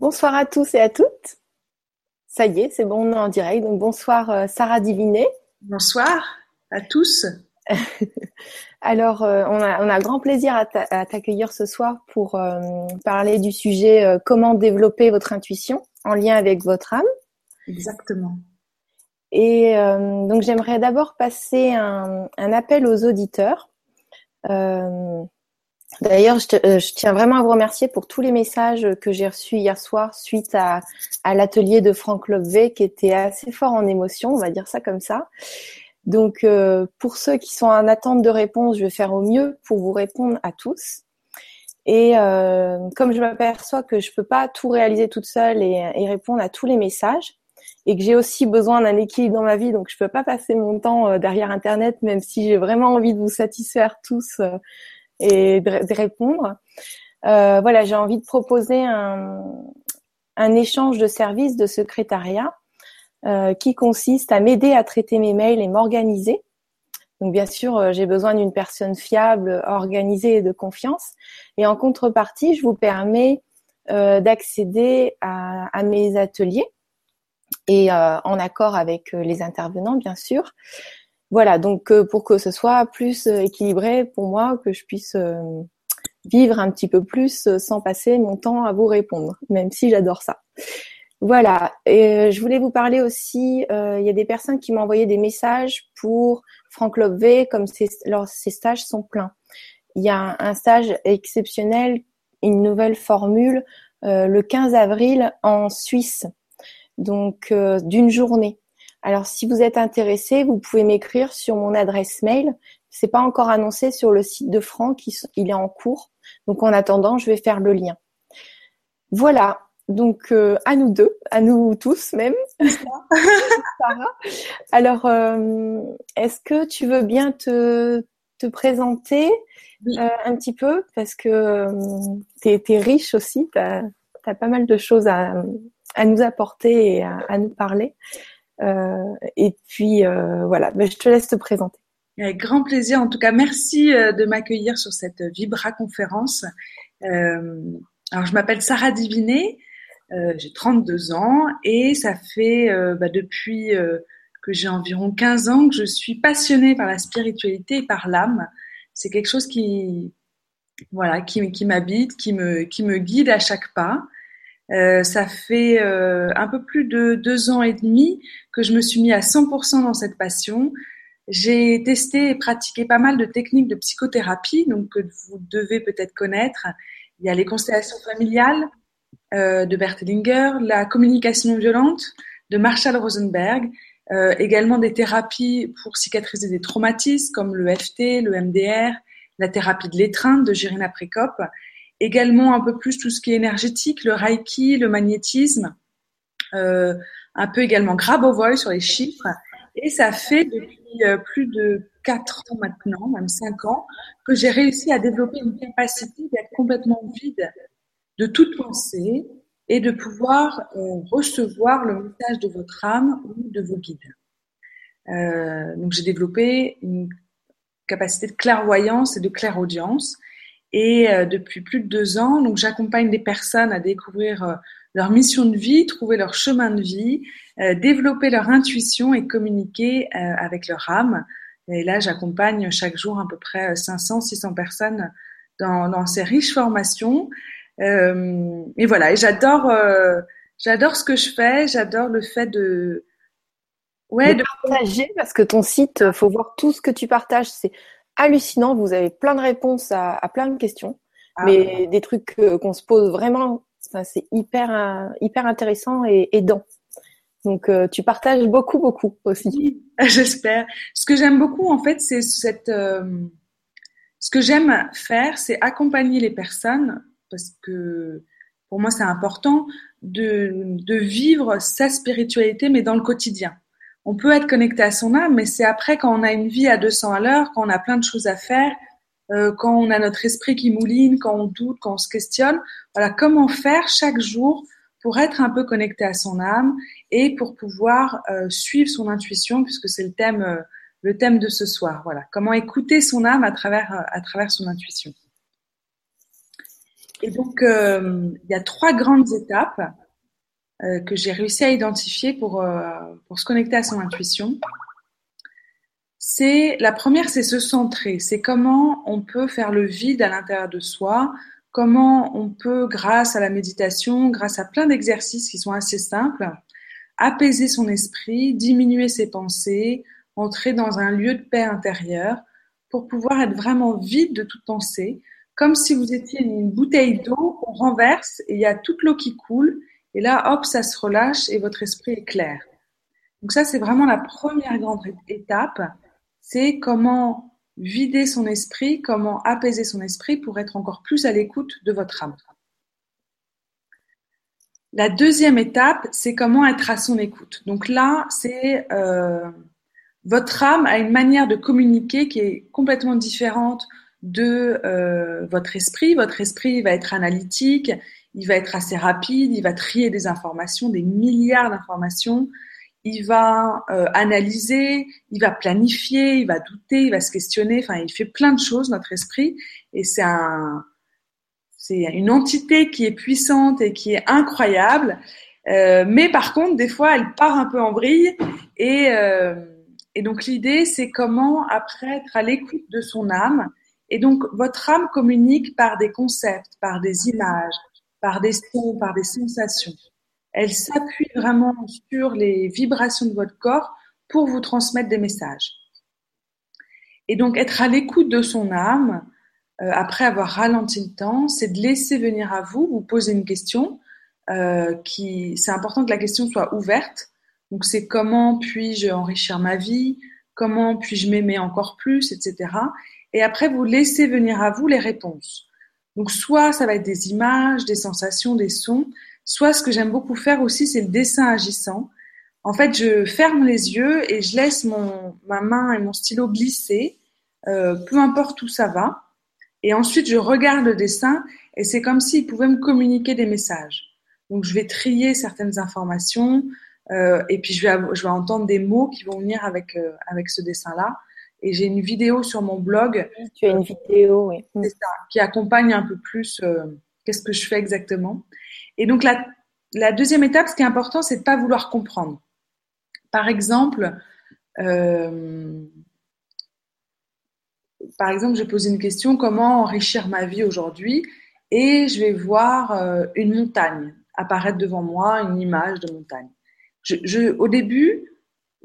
Bonsoir à tous et à toutes. Ça y est, c'est bon, on est en direct. Donc bonsoir euh, Sarah Divinet. Bonsoir à tous. Alors, euh, on, a, on a grand plaisir à t'accueillir ce soir pour euh, parler du sujet comment développer votre intuition en lien avec votre âme. Exactement. Et donc j'aimerais d'abord passer un, un, appel aux auditeurs. D'ailleurs, euh, je, tiens vraiment à vous remercier pour tous les messages que j'ai reçus hier soir suite à, l'atelier de Franck Lobvé qui était assez fort en émotion, on va dire ça comme ça. Donc, euh, pour ceux qui sont en attente de réponse, je vais faire au mieux pour vous répondre à tous. Et euh, comme je m'aperçois que je peux pas tout réaliser toute seule et, et répondre à tous les messages, et que j'ai aussi besoin d'un équilibre dans ma vie, donc je peux pas passer mon temps derrière Internet, même si j'ai vraiment envie de vous satisfaire tous et de, répondre. Euh, voilà, j'ai envie de proposer un, un, échange de services de secrétariat euh, qui consiste à m'aider à traiter mes mails et m'organiser. Donc bien sûr, euh, j'ai besoin d'une personne fiable, organisée et de confiance. Et en contrepartie, je vous permets euh, d'accéder à, à, mes ateliers et euh, en accord avec euh, les intervenants, bien sûr. Voilà, donc euh, pour que ce soit plus euh, équilibré pour moi, que je puisse euh, vivre un petit peu plus sans passer mon temps à vous répondre, même si j'adore ça. Voilà, et je voulais vous parler aussi, il y a des personnes qui m'ont envoyé des messages pour Franck Lobvé, comme ses, ses stages sont pleins. Il y a un stage exceptionnel, une nouvelle formule, le 15 avril en Suisse, donc d'une journée. Alors, si vous êtes intéressé, vous pouvez m'écrire sur mon adresse mail. C'est pas encore annoncé sur le site de Franck, il est en cours. Donc, en attendant, je vais faire le lien. Voilà. Donc, euh, à nous deux, à nous tous même. Alors, euh, est-ce que tu veux bien te, te présenter euh, un petit peu? Parce que tu es, riche aussi, tu as, pas mal de choses à, à nous apporter et à, à nous parler. Euh, et puis euh, voilà, mais je te laisse te présenter. Avec grand plaisir. En tout cas, merci euh, de m'accueillir sur cette Vibra conférence. alors, je m'appelle Sarah Divinet. Euh, j'ai 32 ans et ça fait bah, depuis que j'ai environ 15 ans que je suis passionnée par la spiritualité et par l'âme. C'est quelque chose qui, voilà, qui, m'habite, qui me guide à chaque pas. Euh, ça fait euh, un peu plus de deux ans et demi que je me suis mis à 100% dans cette passion. J'ai testé et pratiqué pas mal de techniques de psychothérapie, donc que vous devez peut-être connaître. Il y a les constellations familiales euh, de Bert Hellinger, la communication violente de Marshall Rosenberg, également des thérapies pour cicatriser des traumatismes comme le FT, le MDR, la thérapie de l'étreinte de Jirina Précop également un peu plus tout ce qui est énergétique, le reiki, le magnétisme, euh, un peu également Grabovoi sur les chiffres. Et ça fait depuis euh, plus de quatre ans maintenant, même cinq ans, que j'ai réussi à développer une capacité d'être complètement vide de toute pensée et de pouvoir euh, recevoir le message de votre âme ou de vos guides. Euh, donc j'ai développé une capacité de clairvoyance et de clairaudience et euh, depuis plus de deux ans, donc j'accompagne des personnes à découvrir euh, leur mission de vie, trouver leur chemin de vie, euh, développer leur intuition et communiquer avec leur âme. Et là, j'accompagne chaque jour à peu près 500, 600 personnes dans, dans ces riches formations. et voilà, et j'adore, j'adore ce que je fais. J'adore le fait de, ouais, de, de partager parce que ton site, faut voir tout ce que tu partages. C'est hallucinant. Vous avez plein de réponses à, plein de questions, ah mais des trucs qu'on se pose vraiment. c'est hyper euh, hyper intéressant et aidant. Donc euh, tu partages beaucoup beaucoup aussi. J'espère. Ce que j'aime beaucoup en fait, c'est cette euh, ce que j'aime faire, c'est accompagner les personnes parce que pour moi c'est important de, de vivre sa spiritualité mais dans le quotidien on peut être connecté à son âme, mais c'est après quand on a une vie à 200 à l'heure, quand on a plein de choses à faire, euh, quand on a notre esprit qui mouline, quand on doute, quand on se questionne. Voilà, comment faire chaque jour pour être un peu connecté à son âme et pour pouvoir euh, suivre son intuition, puisque c'est le thème, euh, le thème de ce soir. Voilà, comment écouter son âme à travers, à travers son intuition. Et donc, il y a trois grandes étapes euh, que j'ai réussi à identifier pour, euh, pour se connecter à son intuition. C'est la première, c'est se centrer. C'est comment on peut faire le vide à l'intérieur de soi, comment on peut, grâce à la méditation, grâce à plein d'exercices qui sont assez simples, apaiser son esprit, diminuer ses pensées, entrer dans un lieu de paix intérieure pour pouvoir être vraiment vide de toute pensée, comme si vous étiez une bouteille d'eau qu'on renverse et il y a toute l'eau qui coule et là, hop, ça se relâche et votre esprit est clair. Donc ça, c'est vraiment la première grande étape. C'est comment vider son esprit, comment apaiser son esprit pour être encore plus à l'écoute de votre âme. La deuxième étape, c'est comment être à son écoute. Donc là, c'est euh, votre âme a une manière de communiquer qui est complètement différente de euh, votre esprit. Votre esprit va être analytique, il va être assez rapide, il va trier des informations, des milliards d'informations, il va euh, analyser, il va planifier, il va douter, il va se questionner, enfin il fait plein de choses notre esprit. Et c'est un c'est une entité qui est puissante et qui est incroyable, euh, mais par contre des fois elle part un peu en vrille. Et euh, et donc l'idée c'est comment après être à l'écoute de son âme. Et donc votre âme communique par des concepts, par des images, par des sons, par des sensations. Elle s'appuie vraiment sur les vibrations de votre corps pour vous transmettre des messages. Et donc être à l'écoute de son âme, euh, après avoir ralenti le temps, c'est de laisser venir à vous, vous poser une question. Euh, qui, c'est important que la question soit ouverte. Donc c'est comment puis-je enrichir ma vie, comment puis-je m'aimer encore plus, etc. Et après vous laissez venir à vous les réponses. Donc soit ça va être des images, des sensations, des sons, soit ce que j'aime beaucoup faire aussi, c'est le dessin agissant. En fait, je ferme les yeux et je laisse mon, ma main et mon stylo glisser, euh, peu importe où ça va. Et ensuite, je regarde le dessin et c'est comme s'il pouvait me communiquer des messages. Donc, je vais trier certaines informations euh, et puis je vais, je vais entendre des mots qui vont venir avec, euh, avec ce dessin-là. Et j'ai une vidéo sur mon blog. tu as une vidéo, oui. C'est ça, qui accompagne un peu plus euh, qu'est-ce que je fais exactement. Et donc la, la deuxième étape, ce qui est important, c'est de pas vouloir comprendre. Par exemple, euh, par exemple, je pose une question comment enrichir ma vie aujourd'hui? Et je vais voir euh, une montagne apparaître devant moi, une image de montagne. Je, je, au début,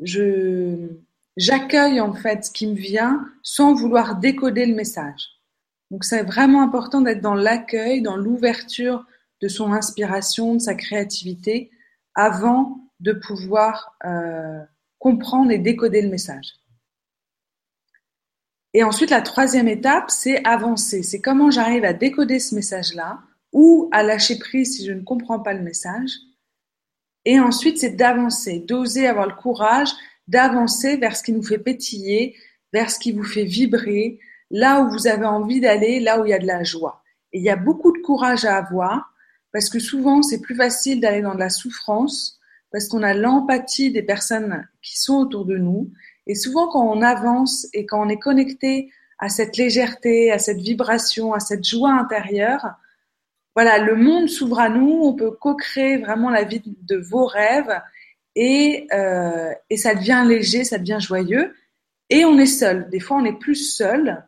je j'accueille en fait ce qui me vient sans vouloir décoder le message. Donc c'est vraiment important d'être dans l'accueil, dans l'ouverture de son inspiration, de sa créativité, avant de pouvoir euh, comprendre et décoder le message. Et ensuite, la troisième étape, c'est avancer. C'est comment j'arrive à décoder ce message-là ou à lâcher prise si je ne comprends pas le message. Et ensuite, c'est d'avancer, d'oser avoir le courage d'avancer vers ce qui nous fait pétiller, vers ce qui vous fait vibrer, là où vous avez envie d'aller, là où il y a de la joie. Et il y a beaucoup de courage à avoir, parce que souvent c'est plus facile d'aller dans de la souffrance, parce qu'on a l'empathie des personnes qui sont autour de nous. Et souvent quand on avance et quand on est connecté à cette légèreté, à cette vibration, à cette joie intérieure, voilà, le monde s'ouvre à nous, on peut co-créer vraiment la vie de vos rêves et, euh, et ça devient léger, ça devient joyeux. Et on est seul. Des fois, on est plus seul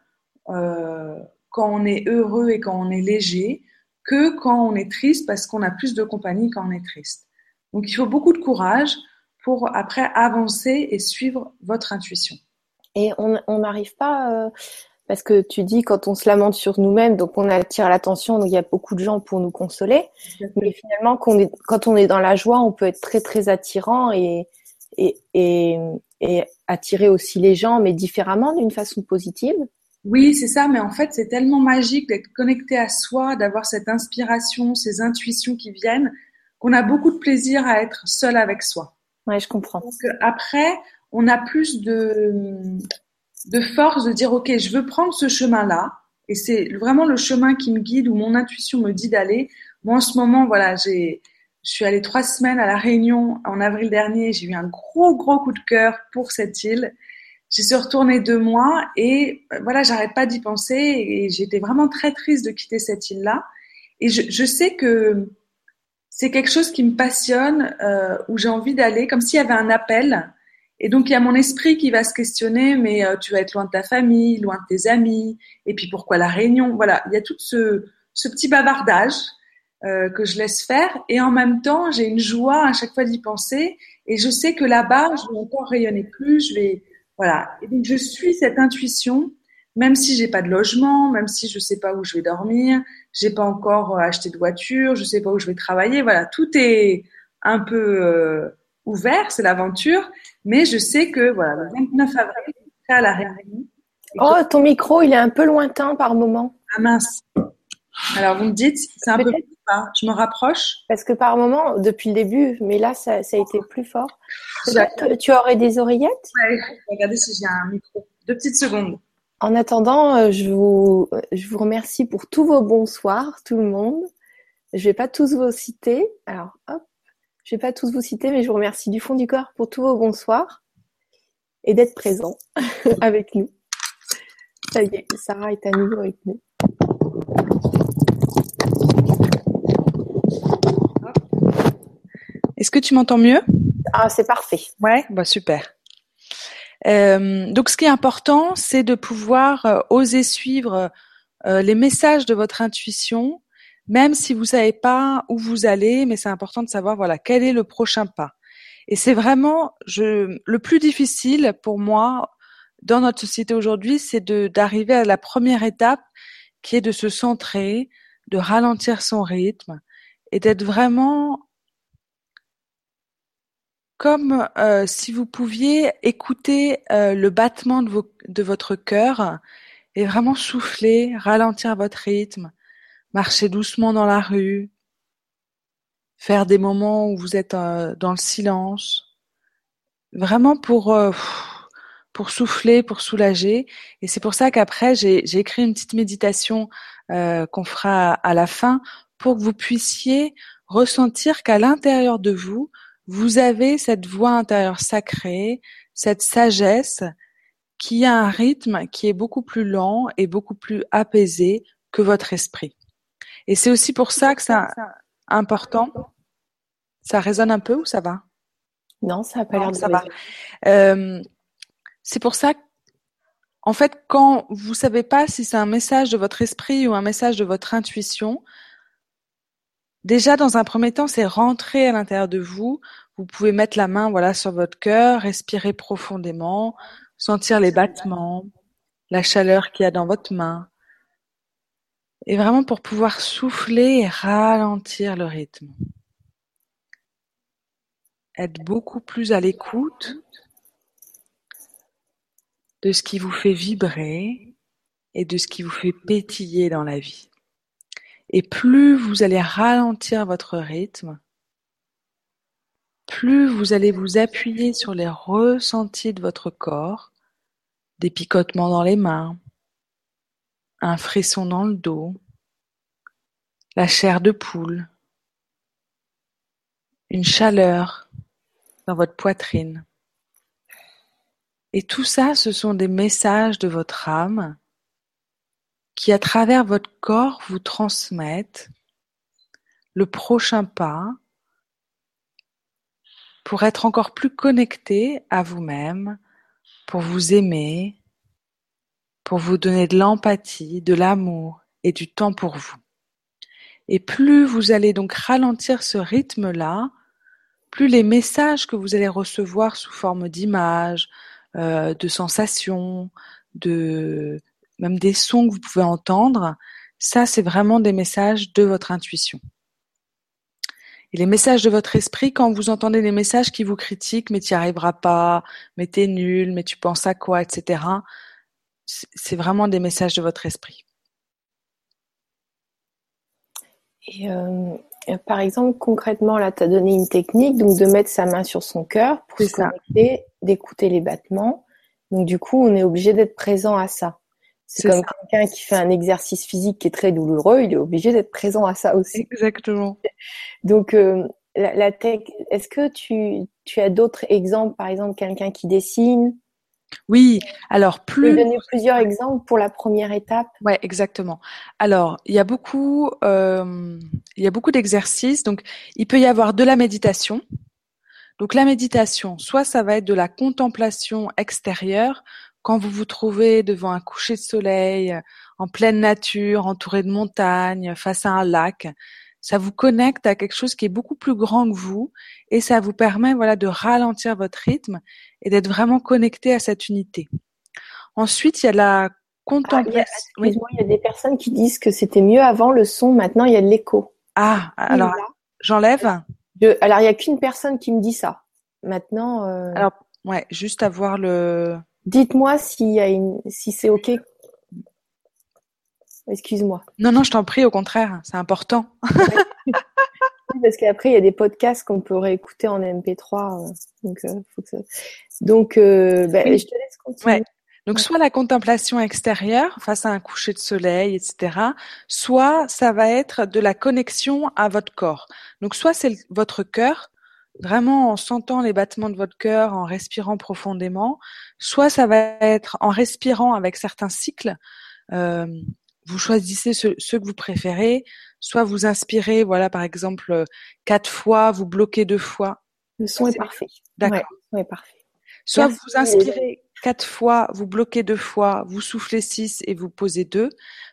euh, quand on est heureux et quand on est léger que quand on est triste parce qu'on a plus de compagnie quand on est triste. Donc, il faut beaucoup de courage pour après avancer et suivre votre intuition. Et on n'arrive pas euh, parce que tu dis quand on se lamente sur nous-mêmes, donc on attire l'attention, donc il y a beaucoup de gens pour nous consoler. Mais finalement, quand on, est, quand on est dans la joie, on peut être très très attirant et, et, et, et attirer aussi les gens, mais différemment, d'une façon positive. Oui, c'est ça, mais en fait, c'est tellement magique d'être connecté à soi, d'avoir cette inspiration, ces intuitions qui viennent, qu'on a beaucoup de plaisir à être seul avec soi. Ouais, je comprends. Donc après, on a plus de de force de dire ok, je veux prendre ce chemin-là, et c'est vraiment le chemin qui me guide ou mon intuition me dit d'aller. Moi, en ce moment, voilà, j'ai, je suis allée trois semaines à la Réunion en avril dernier. J'ai eu un gros gros coup de cœur pour cette île. J'y suis retournée deux mois et euh, voilà, j'arrête pas d'y penser et j'étais vraiment très triste de quitter cette île-là. Et je, je sais que c'est quelque chose qui me passionne, euh, où j'ai envie d'aller, comme s'il y avait un appel. Et donc il y a mon esprit qui va se questionner, mais euh, tu vas être loin de ta famille, loin de tes amis, et puis pourquoi la réunion? Voilà, il y a tout ce, ce petit bavardage euh, que je laisse faire, et en même temps j'ai une joie à chaque fois d'y penser, et je sais que là-bas je vais encore rayonner plus, je vais voilà. Et donc je suis cette intuition même si j'ai pas de logement, même si je sais pas où je vais dormir, j'ai pas encore euh, acheté de voiture, je sais pas où je vais travailler, voilà, tout est un peu euh, ouvert, c'est l'aventure, mais je sais que voilà, le 29 avril, à la réunion. Oh, ton micro, il est un peu lointain par moment. Ah mince. Alors vous me dites, c'est un peu plus fort. Je me rapproche. Parce que par moment, depuis le début, mais là, ça, ça a été plus fort. Tu aurais des oreillettes? Ouais, regardez si j'ai un micro. Deux petites secondes. En attendant, euh, je vous, je vous remercie pour tous vos bonsoirs, tout le monde. Je vais pas tous vous citer. Alors, hop, je vais pas tous vous citer, mais je vous remercie du fond du corps pour tous vos bonsoirs et d'être présent avec nous. Ça y est, Sarah est à nouveau avec nous. Est-ce que tu m'entends mieux? Ah, c'est parfait. Ouais, bah super. Euh, donc, ce qui est important, c'est de pouvoir euh, oser suivre euh, les messages de votre intuition, même si vous savez pas où vous allez, mais c'est important de savoir voilà quel est le prochain pas. Et c'est vraiment je, le plus difficile pour moi dans notre société aujourd'hui, c'est d'arriver à la première étape qui est de se centrer, de ralentir son rythme et d'être vraiment comme euh, si vous pouviez écouter euh, le battement de, vos, de votre cœur et vraiment souffler, ralentir votre rythme, marcher doucement dans la rue, faire des moments où vous êtes euh, dans le silence, vraiment pour pour souffler, pour soulager. Et c'est pour ça qu'après j'ai écrit une petite méditation qu'on fera à la fin pour que vous puissiez ressentir qu'à l'intérieur de vous vous avez cette voix intérieure sacrée, cette sagesse qui a un rythme qui est beaucoup plus lent et beaucoup plus apaisé que votre esprit. Et c'est aussi pour ça que c'est important. Ça résonne un peu ou ça va? Non, ça n'a pas l'air de ça va. Euh, c'est pour ça en fait, quand vous savez pas si c'est un message de votre esprit ou un message de votre intuition, Déjà, dans un premier temps, c'est rentrer à l'intérieur de vous. Vous pouvez mettre la main, voilà, sur votre cœur, respirer profondément, sentir les battements, la chaleur qu'il y a dans votre main. Et vraiment pour pouvoir souffler et ralentir le rythme. Être beaucoup plus à l'écoute de ce qui vous fait vibrer et de ce qui vous fait pétiller dans la vie. Et plus vous allez ralentir votre rythme, plus vous allez vous appuyer sur les ressentis de votre corps, des picotements dans les mains, un frisson dans le dos, la chair de poule, une chaleur dans votre poitrine. Et tout ça, ce sont des messages de votre âme qui à travers votre corps vous transmettent le prochain pas pour être encore plus connecté à vous-même, pour vous aimer, pour vous donner de l'empathie, de l'amour et du temps pour vous. Et plus vous allez donc ralentir ce rythme-là, plus les messages que vous allez recevoir sous forme d'images, euh, de sensations, de, même des sons que vous pouvez entendre, ça c'est vraiment des messages de votre intuition. Et les messages de votre esprit, quand vous entendez des messages qui vous critiquent, mais tu n'y arriveras pas, mais t'es nul, mais tu penses à quoi, etc., c'est vraiment des messages de votre esprit. Et euh, par exemple, concrètement, là, tu as donné une technique, donc de mettre sa main sur son cœur pour se connecter, d'écouter les battements. Donc du coup, on est obligé d'être présent à ça. C'est comme quelqu'un qui fait un exercice physique qui est très douloureux, il est obligé d'être présent à ça aussi. Exactement. Donc, euh, la, la tech, est-ce que tu, tu as d'autres exemples, par exemple quelqu'un qui dessine Oui, alors plus. Je vais donner plusieurs exemples pour la première étape. Ouais, exactement. Alors, il y a beaucoup, euh, il y a beaucoup d'exercices. Donc, il peut y avoir de la méditation. Donc, la méditation, soit ça va être de la contemplation extérieure, quand vous vous trouvez devant un coucher de soleil, en pleine nature, entouré de montagnes, face à un lac. Ça vous connecte à quelque chose qui est beaucoup plus grand que vous et ça vous permet voilà de ralentir votre rythme et d'être vraiment connecté à cette unité. Ensuite, il y a la contemplation. Ah, il, y a, des personnes qui disent que c'était mieux avant le son, maintenant il y a de l'écho. Ah, alors j'enlève. alors il n'y a qu'une personne qui me dit ça. Maintenant. Euh... Alors ouais, juste avoir le. Dites-moi s'il y a une, si c'est ok. Excuse-moi. Non, non, je t'en prie, au contraire, c'est important. parce qu'après, il y a des podcasts qu'on peut réécouter en MP3. Euh, donc, euh, faut que donc euh, bah, je te laisse continuer. Donc, soit la contemplation extérieure face à un coucher de soleil, etc. Soit ça va être de la connexion à votre corps. Donc, soit c'est votre cœur vraiment en sentant les battements de votre cœur, en respirant profondément, soit ça va être en respirant avec certains cycles. Euh, vous choisissez ceux, que vous préférez, soit vous inspirez, voilà, par exemple, euh, quatre fois, vous bloquez deux fois. Le son est parfait. D'accord. Ouais, parfait. Soit vous inspirez quatre fois, vous bloquez deux fois, vous soufflez six et vous posez deux.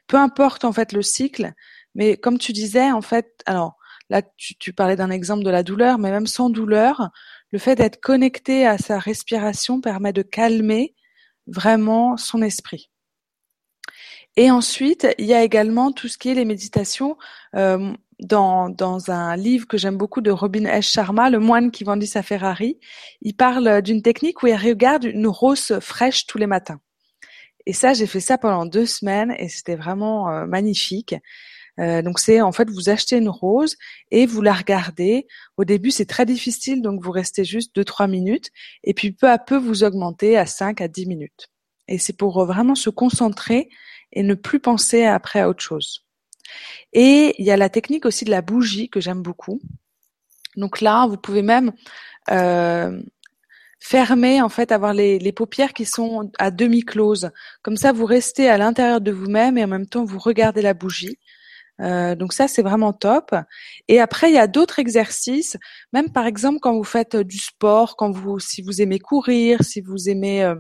Peu importe en fait le cycle, mais comme tu disais, en fait, alors Là, tu, parlais d'un exemple de la douleur, mais même sans douleur, le fait d'être connecté à sa respiration permet de calmer vraiment son esprit. Et ensuite, il y a également tout ce qui est les méditations. Euh, dans, dans un livre que j'aime beaucoup de Robin S. Sharma, Le moine qui vendit sa Ferrari, il parle d'une technique où il regarde une rose fraîche tous les matins. Et ça, j'ai fait ça pendant deux semaines et c'était vraiment euh, magnifique. Euh, donc c'est en fait vous achetez une rose et vous la regardez. Au début c'est très difficile donc vous restez juste 2-3 minutes et puis peu à peu vous augmentez à 5 à 10 minutes. Et c'est pour vraiment se concentrer et ne plus penser après à autre chose. Et il y a la technique aussi de la bougie que j'aime beaucoup. Donc là vous pouvez même euh, fermer en fait avoir les, les, paupières qui sont à demi closes comme ça vous restez à l'intérieur de vous-même et en même temps vous regardez la bougie euh, donc ça, c'est vraiment top. Et après, il y a d'autres exercices, même par exemple quand vous faites du sport, quand vous, si vous aimez courir, si vous aimez, euh,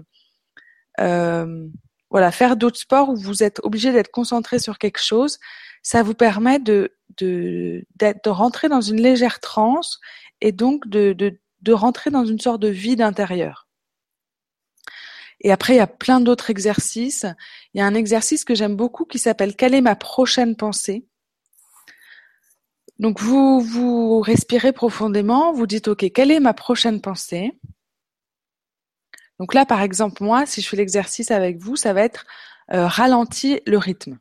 euh, voilà, faire d'autres sports où vous êtes obligé d'être concentré sur quelque chose, ça vous permet de de, de rentrer dans une légère transe et donc de, de, de rentrer dans une sorte de vide intérieur. Et après, il y a plein d'autres exercices. Il y a un exercice que j'aime beaucoup qui s'appelle Quelle est ma prochaine pensée? Donc, vous, vous respirez profondément, vous dites, OK, quelle est ma prochaine pensée? Donc là, par exemple, moi, si je fais l'exercice avec vous, ça va être euh, ralentir le rythme.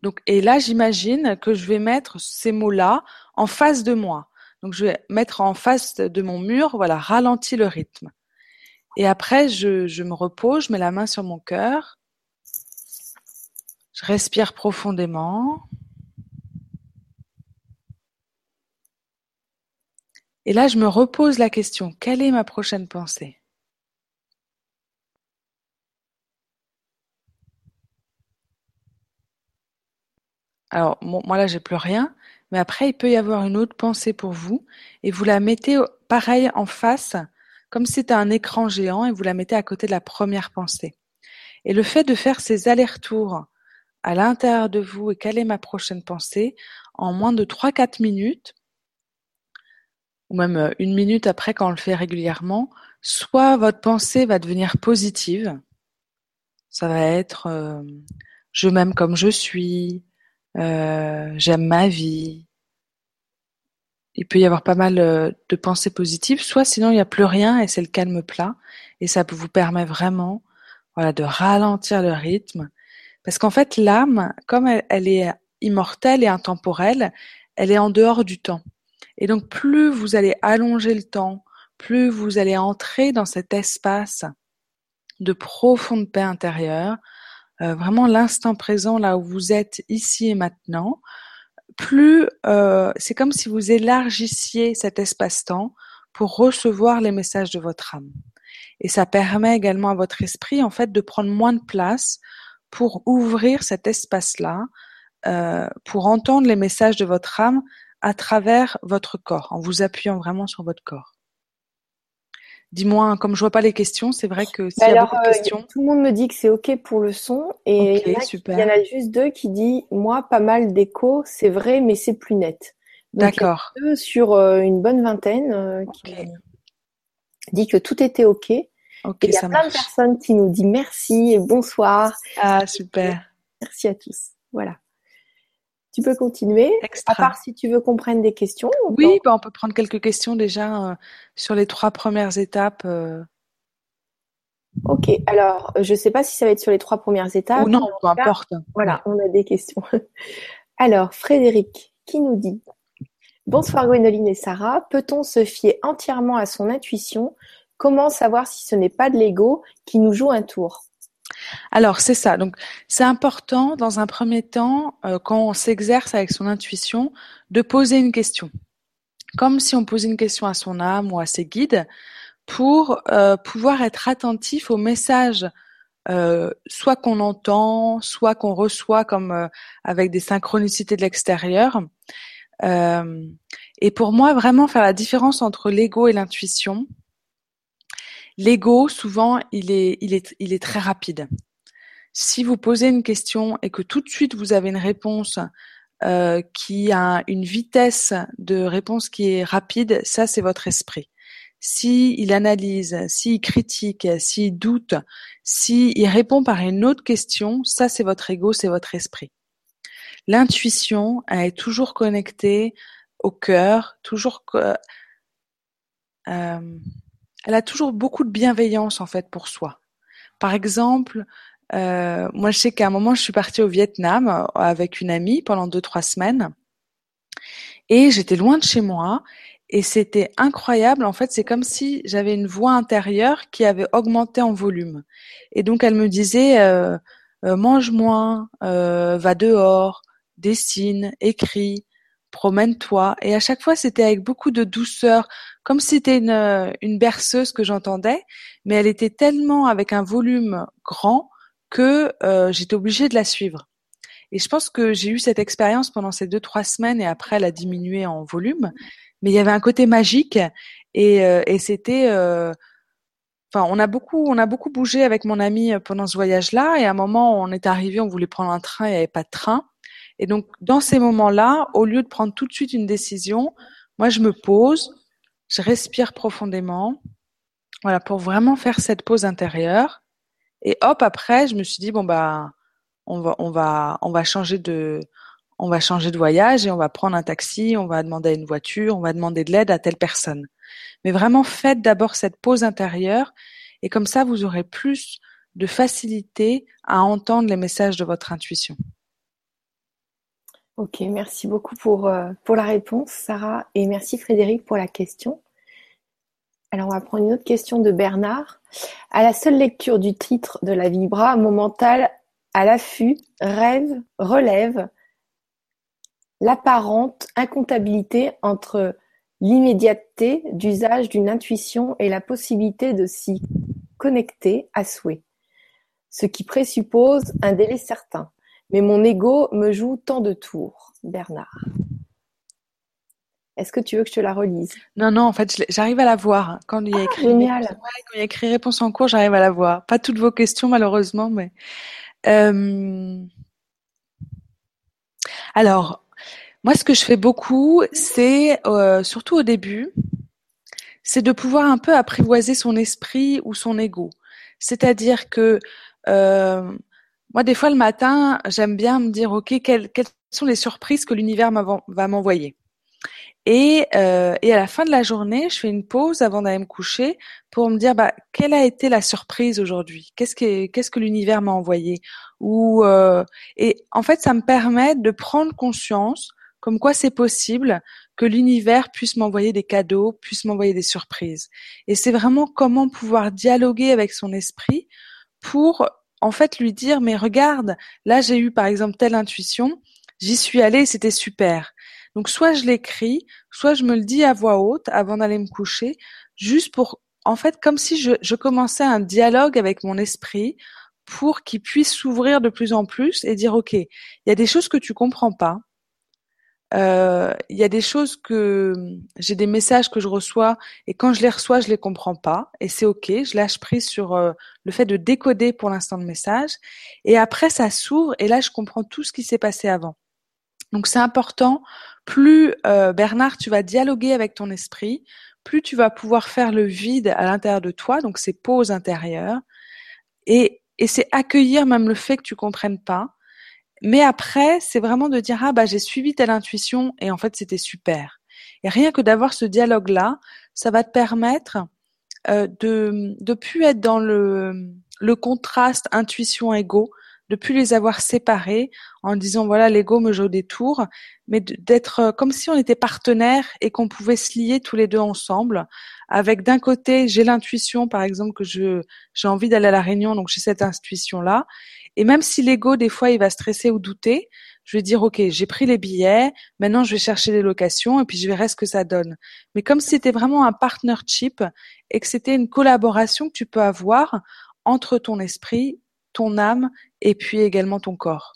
Donc, et là, j'imagine que je vais mettre ces mots-là en face de moi. Donc, je vais mettre en face de mon mur, voilà, ralentir le rythme. Et après, je me repose, je mets la main sur mon cœur. Je respire profondément. Et là, je me repose la question, quelle est ma prochaine pensée? Alors, moi là, j'ai plus rien, mais après, il peut y avoir une autre pensée pour vous, et vous la mettez pareil en face comme si c'était un écran géant et vous la mettez à côté de la première pensée. Et le fait de faire ces allers-retours à l'intérieur de vous et quelle est ma prochaine pensée en moins de 3-4 minutes, ou même euh, une minute après quand on le fait régulièrement, soit votre pensée va devenir positive, ça va être euh, je m'aime comme je suis, euh, j'aime ma vie, il peut y avoir pas mal euh, de pensées positives, soit sinon il n'y a plus rien et c'est le calme plat. Et ça vous permet vraiment voilà, de ralentir le rythme. Parce qu'en fait, l'âme, comme elle, est immortelle et intemporelle, elle est en dehors du temps. Et donc, plus vous allez allonger le temps, plus vous allez entrer dans cet espace de profonde paix intérieure, euh, vraiment l'instant présent là où vous êtes ici et maintenant, plus euh, c'est comme si vous élargissiez cet espace-temps pour recevoir les messages de votre âme. et ça permet également à votre esprit en fait de prendre moins de place pour ouvrir cet espace-là, euh, pour entendre les messages de votre âme à travers votre corps, en vous appuyant vraiment sur votre corps. Dis-moi, comme je vois pas les questions, c'est vrai que s'il y a beaucoup de euh, questions. tout le monde me dit que c'est ok pour le son et il, y en a, juste deux qui disent moi pas mal d'écho, c'est vrai, mais c'est plus net. D'accord. Sur euh, une bonne vingtaine euh, qui dit que tout était ok. Ok, il y a plein de personnes qui nous disent merci et bonsoir. Ah super. Merci à tous. Voilà. Tu peux continuer. À part si tu veux qu'on prenne des questions. Oui, bah, on peut prendre quelques questions déjà euh, sur les trois premières étapes. Euh. Ok, alors je ne sais pas si ça va être sur les trois premières étapes. Ou non, peu importe. Voilà, on a des questions. Alors, Frédéric, qui nous dit Bonsoir Gwénoline et Sarah, peut-on se fier entièrement à son intuition? Comment savoir si ce n'est pas de l'ego qui nous joue un tour? Alors c'est ça. Donc c'est important dans un premier temps, euh, quand on s'exerce avec son intuition, de poser une question, comme si on posait une question à son âme ou à ses guides, pour euh, pouvoir être attentif aux messages, euh, soit qu'on entend, soit qu'on reçoit comme avec des synchronicités de l'extérieur. et pour moi, vraiment faire la différence entre l'ego et l'intuition, L'ego, souvent, il est, très rapide. Si vous posez une question et que tout de suite vous avez une réponse euh, qui a une vitesse de réponse qui est rapide, ça c'est votre esprit. S'il il analyse, s'il critique, s'il doute, s'il répond par une autre question, ça c'est votre ego, c'est votre esprit. L'intuition est toujours connectée au cœur, toujours euh, elle a toujours beaucoup de bienveillance en fait pour soi. Par exemple, euh, moi je sais qu'à un moment je suis partie au Vietnam euh, avec une amie pendant deux trois semaines et j'étais loin de chez moi et c'était incroyable. En fait, c'est comme si j'avais une voix intérieure qui avait augmenté en volume. Et donc elle me disait euh, mange moins, va dehors, dessine, écris promène-toi. Et à chaque fois, c'était avec beaucoup de douceur, comme si c'était une, euh, une berceuse que j'entendais, mais elle était tellement avec un volume grand que euh, j'étais obligée de la suivre. Et je pense que j'ai eu cette expérience pendant ces deux trois semaines et après elle a diminué en volume, mais il y avait un côté magique et, euh, et c'était Enfin, on a beaucoup, on a beaucoup bougé avec mon ami pendant ce voyage-là, et à un moment, on est arrivé, on voulait prendre un train, il n'y avait pas de train, et donc, dans ces moments-là, au lieu de prendre tout de suite une décision, moi, je me pose, je respire profondément, voilà, pour vraiment faire cette pause intérieure. Et hop, après, je me suis dit bon bah, on va, on va, on va changer de, on va changer de voyage et on va prendre un taxi, on va demander une voiture, on va demander de l'aide à telle personne. Mais vraiment, faites d'abord cette pause intérieure et comme ça, vous aurez plus de facilité à entendre les messages de votre intuition. Ok, merci beaucoup pour, euh, pour la réponse, Sarah, et merci Frédéric pour la question. Alors, on va prendre une autre question de Bernard. À la seule lecture du titre de la Vibra, mon mental à l'affût rêve, relève l'apparente incomptabilité entre l'immédiateté d'usage d'une intuition et la possibilité de s'y connecter à souhait, ce qui présuppose un délai certain. Mais mon ego me joue tant de tours, Bernard. Est-ce que tu veux que je te la relise? Non, non, en fait, j'arrive à la voir. Quand il y a ah, écrit, génial. quand il y a écrit réponse en cours, j'arrive à la voir. Pas toutes vos questions, malheureusement, mais. Euh... Alors, moi, ce que je fais beaucoup, c'est euh, surtout au début, c'est de pouvoir un peu apprivoiser son esprit ou son ego. C'est-à-dire que euh, moi, des fois, le matin, j'aime bien me dire, OK, quelles, quelles sont les surprises que l'univers va m'envoyer. Et, euh, et à la fin de la journée, je fais une pause avant d'aller me coucher pour me dire bah, quelle a été la surprise aujourd'hui? Qu'est-ce que qu'est-ce que l'univers m'a envoyé? Ou euh, et en fait, ça me permet de prendre conscience comme quoi c'est possible que l'univers puisse m'envoyer des cadeaux, puisse m'envoyer des surprises. Et c'est vraiment comment pouvoir dialoguer avec son esprit pour en fait lui dire mais regarde, là j'ai eu par exemple telle intuition, j'y suis allée, c'était super. Donc soit je l'écris, soit je me le dis à voix haute avant d'aller me coucher, juste pour en fait comme si je, je commençais un dialogue avec mon esprit pour qu'il puisse s'ouvrir de plus en plus et dire ok, il y a des choses que tu comprends pas, euh, il y a des choses que j'ai des messages que je reçois et quand je les reçois, je les comprends pas et c'est ok. Je lâche prise sur euh, le fait de décoder pour l'instant le message et après ça s'ouvre et là je comprends tout ce qui s'est passé avant. Donc c'est important. Plus euh, Bernard, tu vas dialoguer avec ton esprit, plus tu vas pouvoir faire le vide à l'intérieur de toi, donc ces pauses intérieures et et c'est accueillir même le fait que tu comprennes pas mais après, c'est vraiment de dire ah bah j'ai suivi telle intuition et en fait c'était super. Et rien que d'avoir ce dialogue là, ça va te permettre euh, de de plus être dans le le contraste intuition ego, de plus les avoir séparés en disant voilà l'ego me joue des tours, mais d'être euh, comme si on était partenaires et qu'on pouvait se lier tous les deux ensemble. Avec d'un côté j'ai l'intuition par exemple que je j'ai envie d'aller à la réunion donc j'ai cette intuition là et même si l'ego, des fois, il va stresser ou douter, je vais dire, OK, j'ai pris les billets, maintenant je vais chercher les locations et puis je verrai ce que ça donne. Mais comme si c'était vraiment un partnership et que c'était une collaboration que tu peux avoir entre ton esprit, ton âme et puis également ton corps.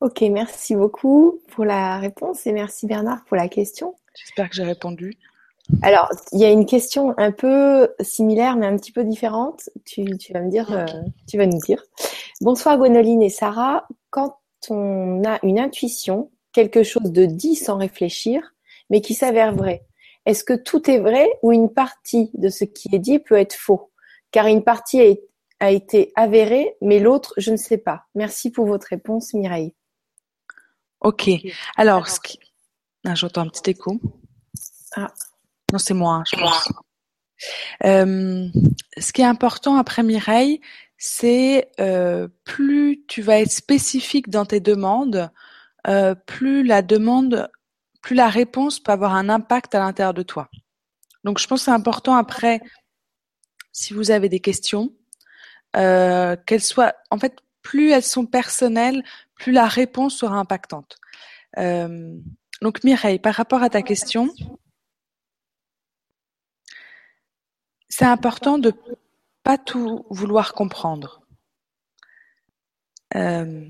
Ok, merci beaucoup pour la réponse et merci Bernard pour la question. J'espère que j'ai répondu. Alors, il y a une question un peu similaire, mais un petit peu différente. Tu, vas me dire, euh, tu vas nous dire. Bonsoir Gwenoline et Sarah. Quand on a une intuition, quelque chose de dit sans réfléchir, mais qui s'avère vrai, est-ce que tout est vrai ou une partie de ce qui est dit peut être faux? Car une partie a, été avérée, mais l'autre, je ne sais pas. Merci pour votre réponse, Mireille. Ok. Alors, ce qui... ah, j'entends un petit écho. Ah. Non, c'est moi, je pense. Euh, ce qui est important après Mireille, c'est euh, plus tu vas être spécifique dans tes demandes, euh, plus la demande, plus la réponse peut avoir un impact à l'intérieur de toi. Donc, je pense que c'est important après, si vous avez des questions, qu'elles soient, en fait, plus elles sont personnelles, plus la réponse sera impactante. donc, Mireille, par rapport à ta question, c'est important de pas tout vouloir comprendre. Euh,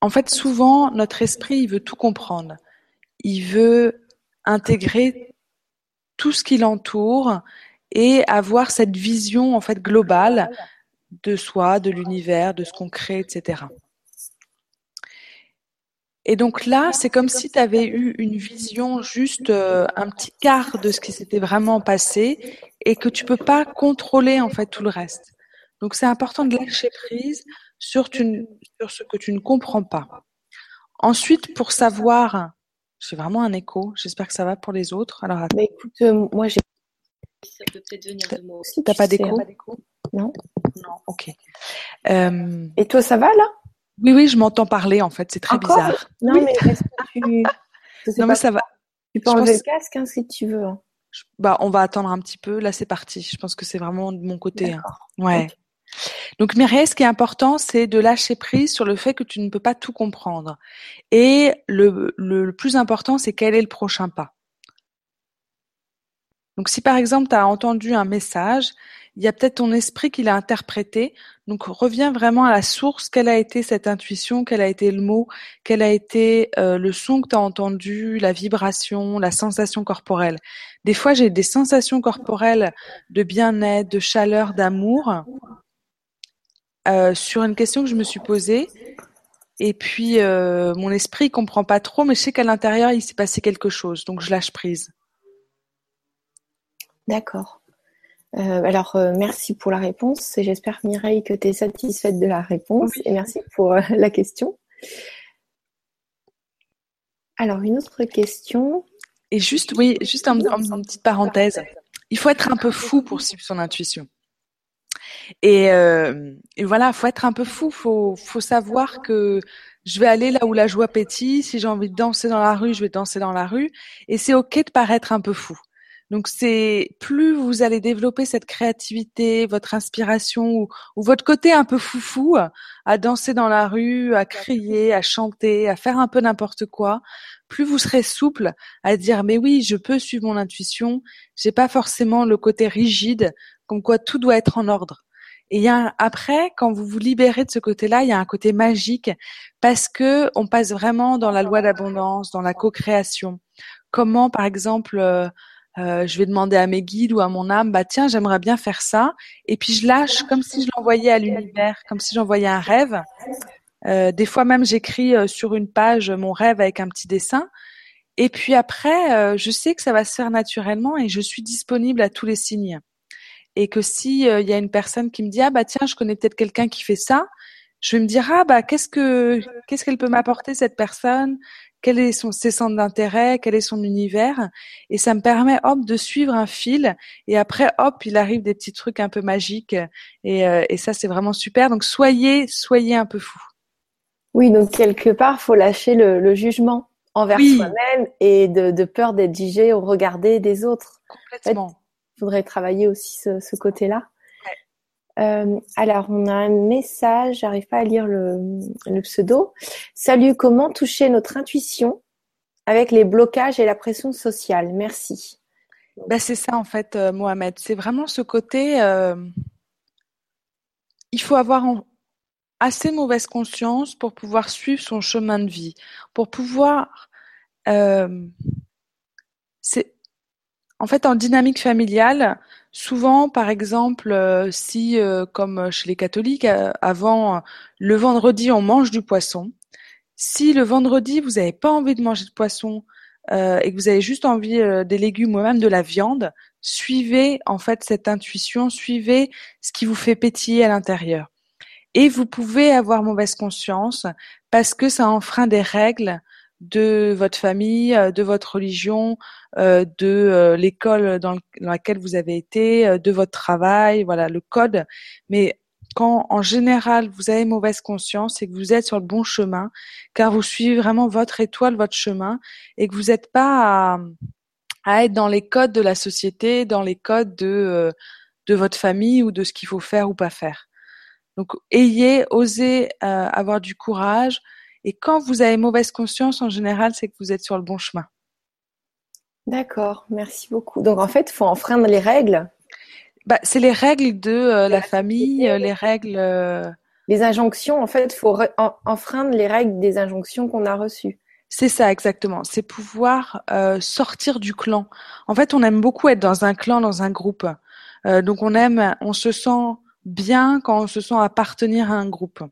en fait, souvent, notre esprit, veut tout comprendre. Il veut intégrer tout ce qui l'entoure et avoir cette vision en fait globale de soi, de l'univers, de ce qu'on crée, etc. Et donc là, c'est comme si tu avais eu une vision juste euh, un petit quart de ce qui s'était vraiment passé et que tu peux pas contrôler en fait tout le reste. Donc c'est important de lâcher prise sur, sur ce que tu ne comprends pas. Ensuite, pour savoir, j'ai vraiment un écho. J'espère que ça va pour les autres. Alors, écoute, euh, moi j'ai. Ça peut peut-être venir de moi aussi. T'as pas d'écho Non. Non. Ok. Euh... Et toi, ça va là? Oui, oui, je m'entends parler en fait, c'est très bizarre. Non, mais est-ce que tu. non, mais ça va. Tu peux enlever le casque hein, si tu veux. Hein. Bah, on va attendre un petit peu. Là, c'est parti. Je pense que c'est vraiment de mon côté. Hein. Ouais. Donc Mireille, ce qui est important, c'est de lâcher prise sur le fait que tu ne peux pas tout comprendre. Et le, le plus important, c'est quel est le prochain pas. Donc si par exemple tu as entendu un message il y a peut-être ton esprit qui l'a interprété. Donc reviens vraiment à la source, quelle a été cette intuition, quel a été le mot, quel a été euh, le son que tu as entendu, la vibration, la sensation corporelle? Des fois, j'ai des sensations corporelles de bien-être, de chaleur, d'amour euh, sur une question que je me suis posée. Et puis euh, mon esprit comprend pas trop, mais je sais qu'à l'intérieur il s'est passé quelque chose, donc je lâche prise. D'accord. Euh, alors, euh, merci pour la réponse et j'espère, Mireille, que tu es satisfaite de la réponse et merci pour euh, la question. Alors, une autre question. Et juste, oui, juste une petite parenthèse. Il faut être un peu fou pour suivre son intuition. Et, et voilà, faut être un peu fou. Faut, faut savoir que je vais aller là où la joie pétille. Si j'ai envie de danser dans la rue, je vais danser dans la rue. Et c'est ok de paraître un peu fou. Donc c'est plus vous allez développer cette créativité, votre inspiration ou, votre côté un peu foufou à danser dans la rue, à crier, à chanter, à faire un peu n'importe quoi, plus vous serez souple à dire mais oui, je peux suivre mon intuition, j'ai pas forcément le côté rigide comme quoi tout doit être en ordre. Et il y a après, quand vous vous libérez de ce côté-là, il y a un côté magique parce que on passe vraiment dans la loi d'abondance, dans la co-création. Comment, par exemple, euh, je vais demander à mes guides ou à mon âme, bah tiens, j'aimerais bien faire ça, et puis je lâche comme si je l'envoyais à l'univers, comme si j'envoyais un rêve. Euh, des fois même, j'écris euh, sur une page mon rêve avec un petit dessin, et puis après, euh, je sais que ça va se faire naturellement et je suis disponible à tous les signes. Et que si il y a une personne qui me dit ah bah tiens, je connais peut-être quelqu'un qui fait ça, je vais me dire ah bah qu'est-ce que qu'est-ce qu'elle peut m'apporter cette personne? Quel est son, ses centres d'intérêt, quel est son univers, et ça me permet hop de suivre un fil, et après hop il arrive des petits trucs un peu magiques, et, euh, et ça c'est vraiment super. Donc soyez soyez un peu fou. Oui, donc quelque part faut lâcher le, le jugement envers soi-même et de, de peur d'être jugé au regard des autres. Complètement. il faudrait travailler aussi ce, ce côté-là. Euh, alors, on a un message, j'arrive pas à lire le, pseudo. Salut, comment toucher notre intuition avec les blocages et la pression sociale? Merci. Ben, c'est ça en fait, euh, Mohamed. C'est vraiment ce côté. Euh, il faut avoir assez mauvaise conscience pour pouvoir suivre son chemin de vie, pour pouvoir. c'est en fait en dynamique familiale Souvent, par exemple, euh, si, euh, comme chez les catholiques, euh, avant le vendredi, on mange du poisson. Si le vendredi, vous n'avez pas envie de manger de poisson et que vous avez juste envie des légumes ou même de la viande, suivez en fait cette intuition, suivez ce qui vous fait pétiller à l'intérieur. Et vous pouvez avoir mauvaise conscience parce que ça enfreint des règles de votre famille, euh, de votre religion, euh, de euh, l'école dans, laquelle vous avez été, de votre travail, voilà, le code. Mais quand en général vous avez mauvaise conscience et que vous êtes sur le bon chemin, car vous suivez vraiment votre étoile, votre chemin, et que vous n'êtes pas à, être dans les codes de la société, dans les codes de, de votre famille ou de ce qu'il faut faire ou pas faire. Donc ayez, osez avoir du courage, et quand vous avez mauvaise conscience, en général, c'est que vous êtes sur le bon chemin. D'accord, merci beaucoup. Donc en fait, il faut enfreindre les règles. Bah, c'est les règles de euh, la famille, euh, les règles. Euh, les injonctions, en fait, il faut enfreindre les règles des injonctions qu'on a reçues. C'est ça exactement. C'est pouvoir sortir du clan. En fait, on aime beaucoup être dans un clan, dans un groupe. donc on aime, on se sent bien quand on se sent appartenir à un groupe.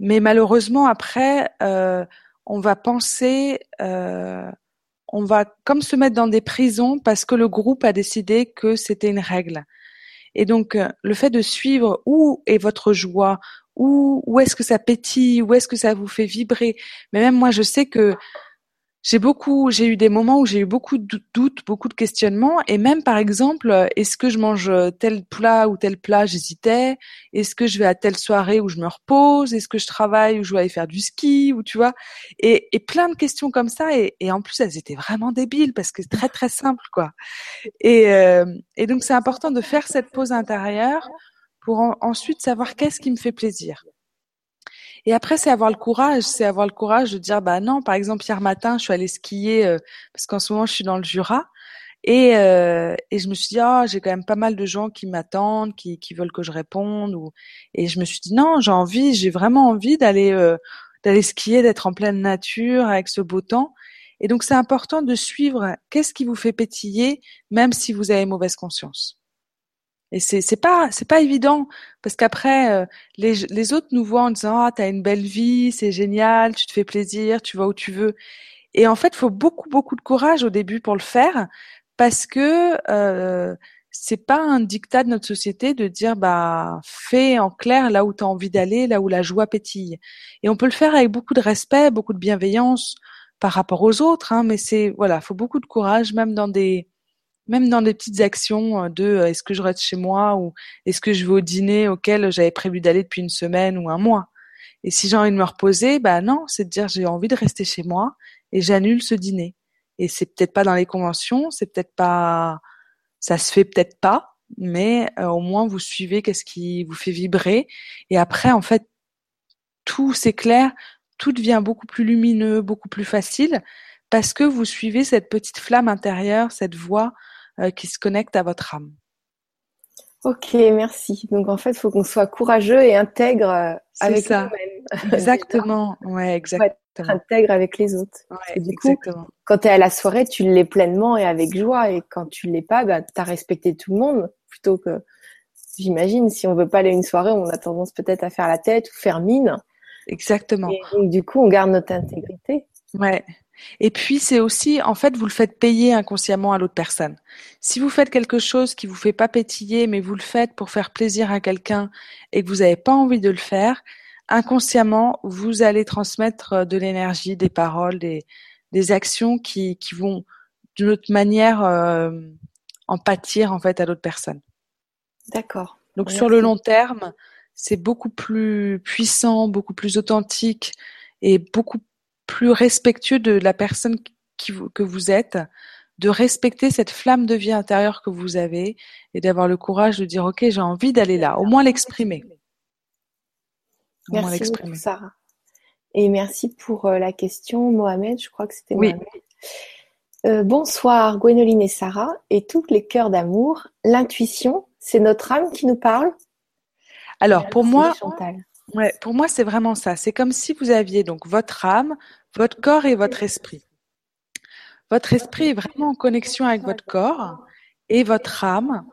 Mais malheureusement, après, euh, on va penser, euh, on va comme se mettre dans des prisons parce que le groupe a décidé que c'était une règle. Et donc, euh, le fait de suivre où est votre joie, où, où est-ce que ça pétille, où est-ce que ça vous fait vibrer. Mais même moi, je sais que j'ai beaucoup, j'ai eu des moments où j'ai eu beaucoup de doutes, beaucoup de questionnements, et même par exemple, euh, est-ce que je mange euh, tel plat ou tel plat, j'hésitais. Est-ce que je vais à telle soirée où je me repose? Est-ce que je travaille ou je vais aller faire du ski ou tu vois? Et, plein de questions comme ça, et, en plus elles étaient vraiment débiles parce que c'est très très simple quoi. Et, euh, et donc c'est important de faire cette pause intérieure pour ensuite savoir qu'est-ce qui me fait plaisir. Et après, c'est avoir le courage, c'est avoir le courage de dire, bah non, par exemple, hier matin, je suis allée skier euh, parce qu'en ce moment, je suis dans le Jura. Et, euh, et je me suis dit, ah, j'ai quand même pas mal de gens qui m'attendent, qui, qui veulent que je réponde. Ou... Et je me suis dit, non, j'ai envie, j'ai vraiment envie d'aller euh, d'aller skier, d'être en pleine nature avec ce beau temps. Et donc, c'est important de suivre qu'est-ce qui vous fait pétiller, même si vous avez mauvaise conscience. Et c'est c'est pas c'est pas évident parce qu'après euh, les les autres nous voient en disant ah t'as une belle vie c'est génial tu te fais plaisir tu vas où tu veux. Et en fait faut beaucoup beaucoup de courage au début pour le faire parce que euh, c'est pas un dictat de notre société de dire bah fais en clair là où tu as envie d'aller là où la joie pétille. Et on peut le faire avec beaucoup de respect beaucoup de bienveillance par rapport aux autres hein, mais c'est voilà faut beaucoup de courage même dans des même dans des petites actions euh, de euh, est-ce que je reste chez moi ou est-ce que je vais au dîner auquel j'avais prévu d'aller depuis une semaine ou un mois? Et si j'ai envie de me reposer, bah non, c'est de dire j'ai envie de rester chez moi et j'annule ce dîner. Et c'est peut-être pas dans les conventions, c'est peut-être pas, ça se fait peut-être pas, mais euh, au moins vous suivez qu'est-ce qui vous fait vibrer. Et après, en fait, tout s'éclaire, tout devient beaucoup plus lumineux, beaucoup plus facile, parce que vous suivez cette petite flamme intérieure, cette voix qui se connecte à votre âme. Ok, merci. Donc en fait, il faut qu'on soit courageux et intègre euh, avec nous-mêmes. Exactement, ouais, exactement. Être intègre avec les autres. du coup, quand tu es à la soirée, tu l'es pleinement et avec joie. Et quand tu l'es pas, bah, tu as respecté tout le monde plutôt que, j'imagine, si on veut pas aller à une soirée, on a tendance peut-être à faire la tête ou faire mine. Exactement. Et donc, du coup, on garde notre intégrité. Ouais. Et puis c'est aussi, en fait, vous le faites payer inconsciemment à l'autre personne. Si vous faites quelque chose qui vous fait pas pétiller, mais vous le faites pour faire plaisir à quelqu'un et que vous n'avez pas envie de le faire, inconsciemment, vous allez transmettre euh, de l'énergie, des paroles, des, des actions qui, qui vont d'une autre manière euh, en pâtir en fait à l'autre personne. D'accord. Donc sur le long terme, c'est beaucoup plus puissant, beaucoup plus authentique et beaucoup plus respectueux de la personne qui, que vous êtes, de respecter cette flamme de vie intérieure que vous avez et d'avoir le courage de dire ok j'ai envie d'aller là, au moins l'exprimer. Merci beaucoup Sarah. Et merci pour euh, la question Mohamed, je crois que c'était Mohamed. Euh, bonsoir Gwénoline et Sarah et tous les cœurs d'amour. L'intuition, c'est notre âme qui nous parle Alors pour moi, Ouais, pour moi, c'est vraiment ça. C'est comme si vous aviez donc votre âme, votre corps et votre esprit. Votre esprit est vraiment en connexion avec votre corps et votre âme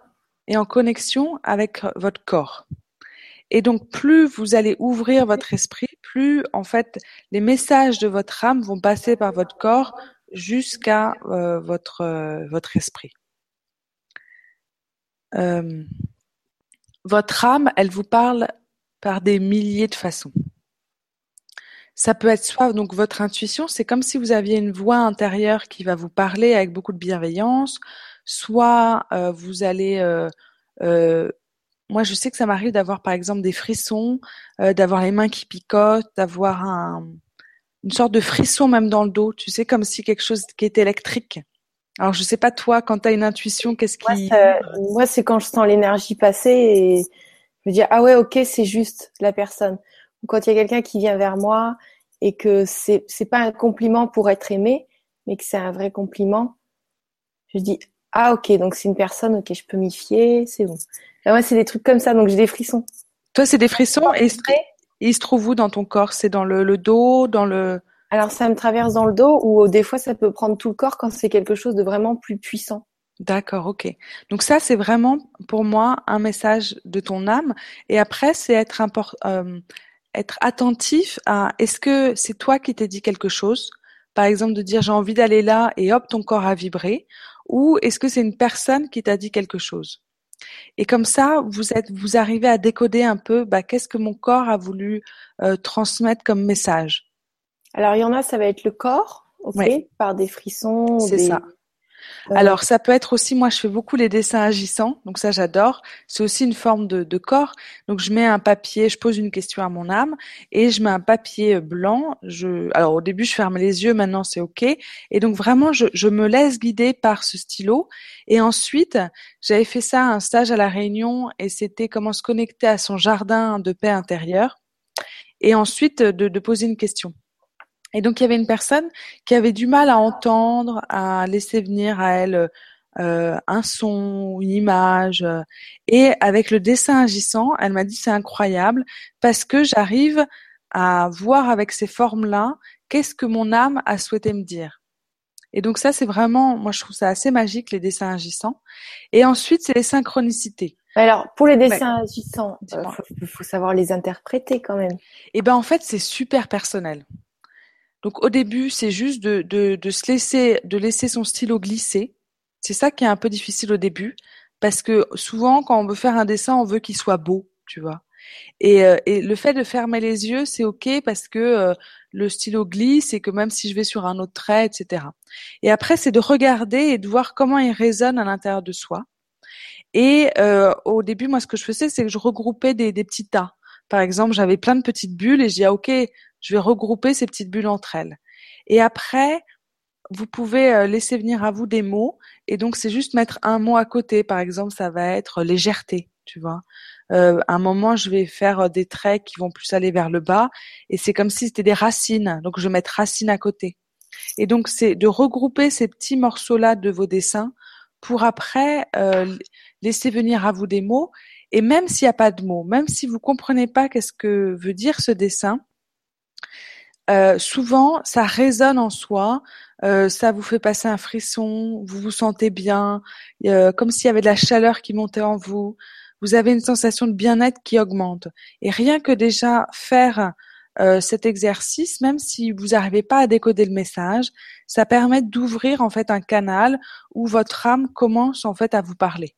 est en connexion avec votre corps. Et donc, plus vous allez ouvrir votre esprit, plus en fait les messages de votre âme vont passer par votre corps jusqu'à euh, votre euh, votre esprit. Euh, votre âme, elle vous parle par des milliers de façons. Ça peut être soit donc votre intuition, c'est comme si vous aviez une voix intérieure qui va vous parler avec beaucoup de bienveillance, soit euh, vous allez euh, euh, moi, je sais que ça m'arrive d'avoir, par exemple, des frissons, d'avoir les mains qui picotent, d'avoir un, une sorte de frisson même dans le dos. Tu sais, comme si quelque chose qui est électrique. Alors, je sais pas toi, quand tu as une intuition, qu'est-ce qui Moi, c'est quand je sens l'énergie passer et me dis ah ouais ok c'est juste la personne. Ou quand il y a quelqu'un qui vient vers moi et que c'est c'est pas un compliment pour être aimé, mais que c'est un vrai compliment, je dis ah ok donc c'est une personne ok je peux m'y fier c'est bon. moi c'est des trucs comme ça donc j'ai des frissons. Toi c'est des frissons et il se trouve où dans ton corps? C'est dans le, le dos, dans le alors ça me traverse dans le dos ou des fois ça peut prendre tout le corps quand c'est quelque chose de vraiment plus puissant. D'accord, ok. Donc ça, c'est vraiment pour moi un message de ton âme. Et après, c'est être euh, être attentif à est-ce que c'est toi qui t'es dit quelque chose, par exemple de dire j'ai envie d'aller là et hop ton corps a vibré, ou est-ce que c'est une personne qui t'a dit quelque chose? Et comme ça, vous êtes, vous arrivez à décoder un peu, bah, qu'est-ce que mon corps a voulu euh, transmettre comme message? Alors il y en a, ça va être le corps, ok, par des frissons, c'est ça alors ça peut être aussi, moi je fais beaucoup les dessins agissants, donc ça j'adore. C'est aussi une forme de, corps. Donc je mets un papier, je pose une question à mon âme et je mets un papier blanc. Je, alors au début je ferme les yeux, maintenant c'est ok. Et donc vraiment je, me laisse guider par ce stylo. Et ensuite j'avais fait ça un stage à la Réunion et c'était comment se connecter à son jardin de paix intérieure. Et ensuite de poser une question. Et donc il y avait une personne qui avait du mal à entendre, à laisser venir à elle euh, un son, une image. Et avec le dessin agissant, elle m'a dit c'est incroyable parce que j'arrive à voir avec ces formes-là qu'est-ce que mon âme a souhaité me dire. Et donc ça c'est vraiment, moi je trouve ça assez magique les dessins agissants. Et ensuite c'est les synchronicités. Alors, pour les dessins agissants, il euh, faut, faut, savoir les interpréter quand même. Eh ben, en fait, c'est super personnel. Donc au début, c'est juste de, de, de, se laisser, de laisser son stylo glisser. C'est ça qui est un peu difficile au début, parce que souvent, quand on veut faire un dessin, on veut qu'il soit beau, tu vois. Et, euh, et, le fait de fermer les yeux, c'est ok parce que euh, le stylo glisse et que même si je vais sur un autre trait, etc. Et après, c'est de regarder et de voir comment il résonne à l'intérieur de soi. Et euh, au début, moi, ce que je faisais, c'est que je regroupais des, des petits tas. Par exemple, j'avais plein de petites bulles et je dis ah, ok, je vais regrouper ces petites bulles entre elles. Et après, vous pouvez laisser venir à vous des mots et donc c'est juste mettre un mot à côté. Par exemple, ça va être légèreté, tu vois. Euh, à un moment, je vais faire des traits qui vont plus aller vers le bas et c'est comme si c'était des racines. Donc je vais mettre racines à côté. Et donc c'est de regrouper ces petits morceaux-là de vos dessins pour après euh, laisser venir à vous des mots. Et même s'il n'y a pas de mots, même si vous comprenez pas qu'est-ce que veut dire ce dessin, euh, souvent ça résonne en soi, euh, ça vous fait passer un frisson, vous vous sentez bien, euh, comme s'il y avait de la chaleur qui montait en vous. Vous avez une sensation de bien-être qui augmente. Et rien que déjà faire cet exercice, même si vous n'arrivez pas à décoder le message, ça permet d'ouvrir en fait un canal où votre âme commence en fait à vous parler.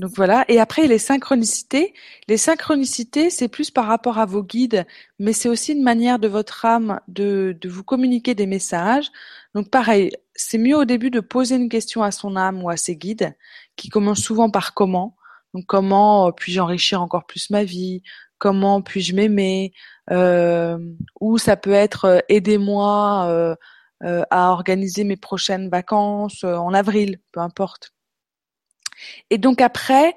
Donc voilà. Et après les synchronicités. Les synchronicités, c'est plus par rapport à vos guides, mais c'est aussi une manière de votre âme de, vous communiquer des messages. Donc pareil, c'est mieux au début de poser une question à son âme ou à ses guides, qui commencent souvent par comment. Donc comment euh, puis-je enrichir encore plus ma vie? Comment puis-je m'aimer? Euh, Ou ça peut être euh, aidez-moi à organiser mes prochaines vacances en avril, peu importe. Et donc après,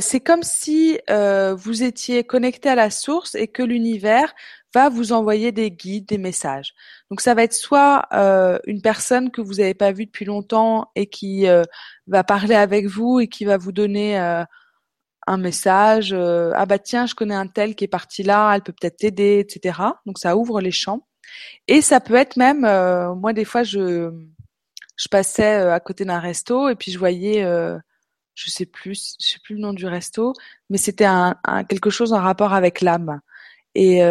c'est comme si vous étiez connecté à la source et que l'univers va vous envoyer des guides, des messages. Donc ça va être soit une personne que vous n'avez pas vue depuis longtemps et qui va parler avec vous et qui va vous donner un message, euh, ah bah tiens, je connais un tel qui est parti là, elle peut peut-être t'aider, etc. Donc ça ouvre les champs. Et ça peut être même, euh, moi des fois je je passais euh, à côté d'un resto et puis je voyais, je sais plus, je sais plus le nom du resto, mais c'était un, quelque chose en rapport avec l'âme. Et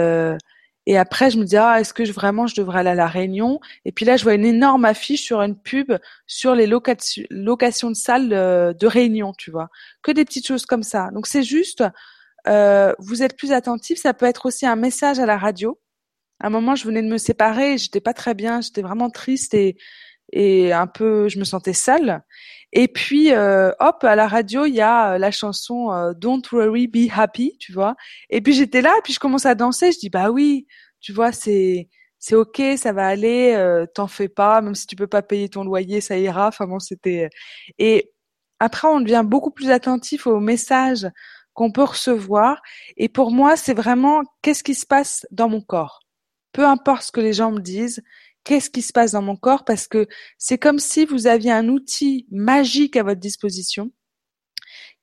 et après, je me disais, ah, est-ce que je, vraiment je devrais aller à la Réunion? Et puis là, je vois une énorme affiche sur une pub sur les locations de salles euh, de Réunion, tu vois. Que des petites choses comme ça. Donc c'est juste, euh, vous êtes plus attentif. Ça peut être aussi un message à la radio. À un moment, je venais de me séparer, j'étais pas très bien, j'étais vraiment triste et et un peu, je me sentais seule. Et puis, euh, hop, à la radio, il y a euh, la chanson euh, Don't Worry, Be Happy, tu vois. Et puis j'étais là, et puis je commence à danser. Je dis bah oui, tu vois, c'est c'est ok, ça va aller, t'en fais pas, même si tu peux pas payer ton loyer, ça ira. Enfin bon, c'était. Et après, on devient beaucoup plus attentif aux messages qu'on peut recevoir. Et pour moi, c'est vraiment qu'est-ce qui se passe dans mon corps? Peu importe ce que les gens me disent, qu'est-ce qui se passe dans mon corps parce que c'est comme si vous aviez un outil magique à votre disposition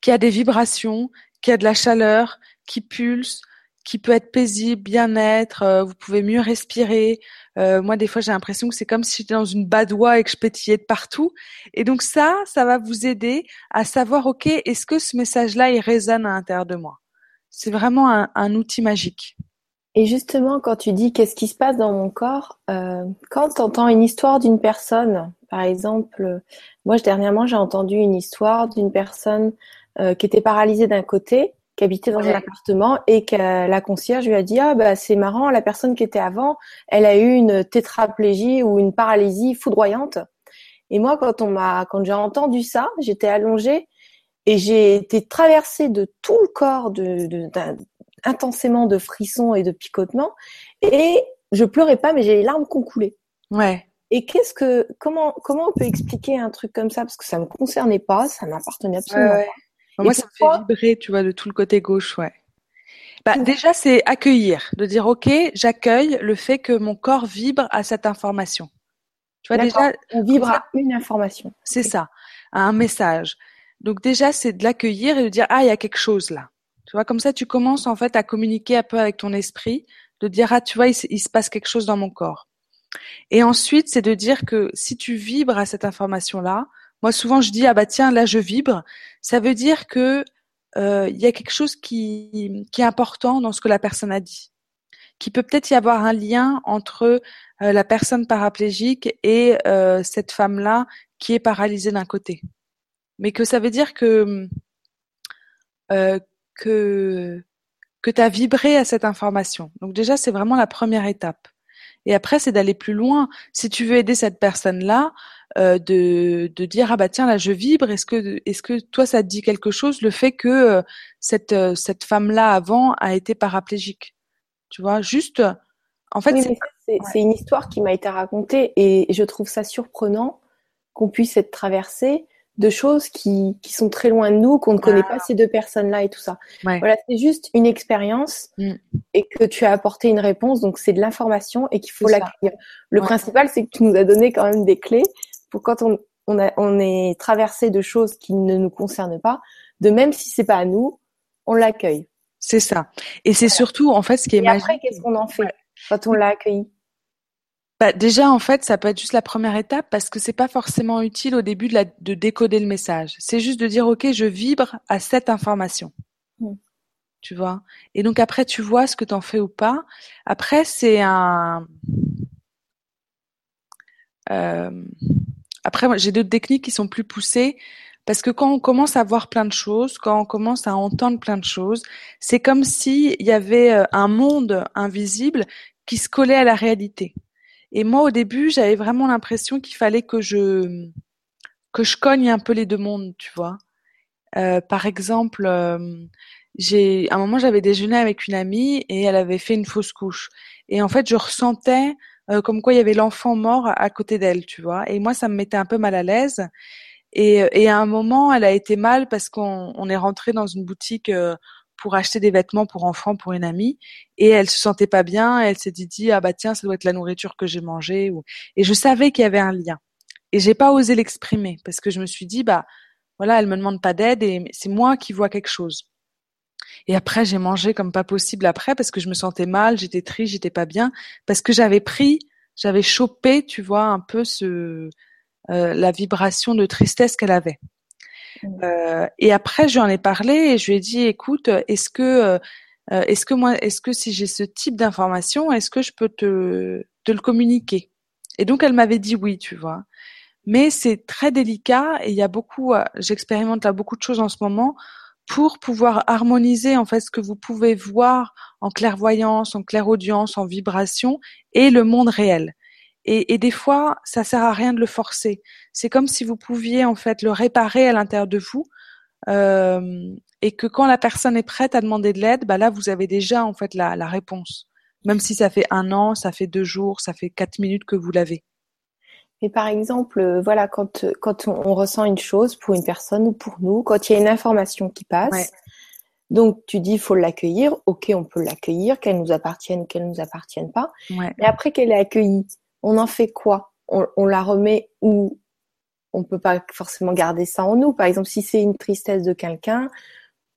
qui a des vibrations, qui a de la chaleur, qui pulse, qui peut être paisible, bien-être, euh, vous pouvez mieux respirer. Euh, moi, des fois, j'ai l'impression que c'est comme si j'étais dans une badoie et que je pétillais de partout. Et donc ça, ça va vous aider à savoir, OK, est-ce que ce message-là, il résonne à l'intérieur de moi? C'est vraiment un outil magique. Et justement, quand tu dis qu'est-ce qui se passe dans mon corps, euh, quand tu entends une histoire d'une personne, par exemple, moi dernièrement j'ai entendu une histoire d'une personne euh, qui était paralysée d'un côté, qui habitait dans un appartement et que la concierge lui a dit ah bah c'est marrant, la personne qui était avant, elle a eu une tétraplégie ou une paralysie foudroyante. Et moi quand on m'a quand j'ai entendu ça, j'étais allongée et j'ai été traversée de tout le corps de, de, intensément de frissons et de picotements. Et je pleurais pas, mais j'ai les larmes qui ont coulé. Ouais. Et qu'est-ce que, comment, comment on peut expliquer un truc comme ça? Parce que ça me concernait pas, ça m'appartenait absolument pas. Moi, ça me fait vibrer, tu vois, de tout le côté gauche, ouais. Bah, déjà, c'est accueillir, de dire, OK, j'accueille le fait que mon corps vibre à cette information. Tu vois, déjà. On vibre à une information. C'est ça, à un message. Donc, déjà, c'est de l'accueillir et de dire, ah, il y a quelque chose là. Tu vois, comme ça, tu commences en fait à communiquer un peu avec ton esprit, de dire ah tu vois, il, se passe quelque chose dans mon corps. Et ensuite, c'est de dire que si tu vibres à cette information-là, moi souvent je dis ah bah tiens là je vibre, ça veut dire que euh, il y a quelque chose qui, qui est important dans ce que la personne a dit, qui peut peut-être y avoir un lien entre euh, la personne paraplégique et euh, cette femme-là qui est paralysée d'un côté, mais que ça veut dire que euh, que que tu as vibré à cette information. Donc déjà, c'est vraiment la première étape. Et après, c'est d'aller plus loin. Si tu veux aider cette personne-là, euh, de, de dire ah bah tiens là je vibre. Est-ce que est-ce que toi ça te dit quelque chose le fait que euh, cette euh, cette femme-là avant a été paraplégique? Tu vois, juste en fait c'est une histoire qui m'a été racontée et je trouve ça surprenant qu'on puisse être traversé de choses qui, qui sont très loin de nous, qu'on ne connaît pas ces deux personnes-là et tout ça. Voilà, c'est juste une expérience mm. et que tu as apporté une réponse, donc c'est de l'information et qu'il faut l'accueillir. Le principal, c'est que tu nous as donné quand même des clés pour quand on, on, a, on est traversé de choses qui ne nous concernent pas, de même si c'est pas à nous, on l'accueille. C'est ça. Et c'est surtout, en fait, ce qui est et après, qu'est-ce qu'on en fait quand on l'a accueilli? Bah, déjà, en fait, ça peut être juste la première étape parce que c'est pas forcément utile au début de, la, de décoder le message. C'est juste de dire, OK, je vibre à cette information. Mm. Tu vois? Et donc après, tu vois ce que tu en fais ou pas. Après, c'est un, euh... après, j'ai d'autres techniques qui sont plus poussées parce que quand on commence à voir plein de choses, quand on commence à entendre plein de choses, c'est comme s'il y avait euh, un monde invisible qui se collait à la réalité. Et moi, au début, j'avais vraiment l'impression qu'il fallait que je que je cogne un peu les deux mondes, tu vois. Euh, par exemple, euh, j'ai à un moment j'avais déjeuné avec une amie et elle avait fait une fausse couche. Et en fait, je ressentais euh, comme quoi il y avait l'enfant mort à côté d'elle, tu vois. Et moi, ça me mettait un peu mal à l'aise. Et, et à un moment, elle a été mal parce qu'on on est rentré dans une boutique pour acheter des vêtements pour enfants pour une amie et elle se sentait pas bien elle s'est dit ah bah tiens ça doit être la nourriture que j'ai mangée et je savais qu'il y avait un lien et j'ai pas osé l'exprimer parce que je me suis dit bah voilà elle me demande pas d'aide et c'est moi qui vois quelque chose et après j'ai mangé comme pas possible après parce que je me sentais mal j'étais triste j'étais pas bien parce que j'avais pris j'avais chopé tu vois un peu ce euh, la vibration de tristesse qu'elle avait. Euh, et après, je lui en ai parlé et je lui ai dit, écoute, est-ce que, euh, est-ce que moi, est-ce que si j'ai ce type d'information, est-ce que je peux te, te le communiquer? Et donc, elle m'avait dit oui, tu vois. Mais c'est très délicat et il y a beaucoup, euh, j'expérimente là beaucoup de choses en ce moment pour pouvoir harmoniser en fait ce que vous pouvez voir en clairvoyance, en clairaudience, en vibration et le monde réel. Et, et, des fois, ça sert à rien de le forcer. C'est comme si vous pouviez en fait le réparer à l'intérieur de vous, euh, et que quand la personne est prête à demander de l'aide, bah là vous avez déjà en fait la, la, réponse. Même si ça fait un an, ça fait deux jours, ça fait quatre minutes que vous l'avez. Et par exemple, euh, voilà, quand quand on, ressent une chose pour une personne ou pour nous, quand il y a une information qui passe, donc tu dis faut l'accueillir. Ok, on peut l'accueillir, qu'elle nous appartienne ou qu'elle nous appartienne pas. Mais après qu'elle est accueillie, on en fait quoi? On, la remet où? On peut pas forcément garder ça en nous. Par exemple, si c'est une tristesse de quelqu'un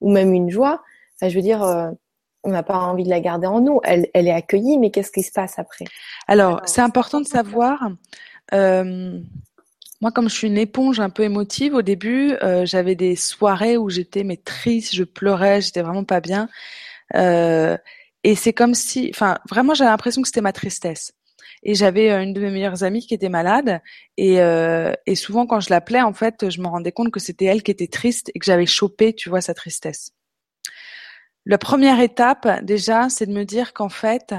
ou même une joie, je veux dire, euh, on n'a pas envie de la garder en nous. Elle, est accueillie, mais qu'est-ce qui se passe après? Alors, c'est important de savoir. Euh, moi, comme je suis une éponge un peu émotive, au début, euh, j'avais des soirées où j'étais mais triste, je pleurais, j'étais vraiment pas bien. et c'est comme si, enfin, vraiment, j'avais l'impression que c'était ma tristesse. Et j'avais euh, une de mes meilleures amies qui était malade. Et, euh, et souvent, quand je l'appelais, en fait, je me rendais compte que c'était elle qui était triste et que j'avais chopé, tu vois, sa tristesse. La première étape, déjà, c'est de me dire qu'en fait,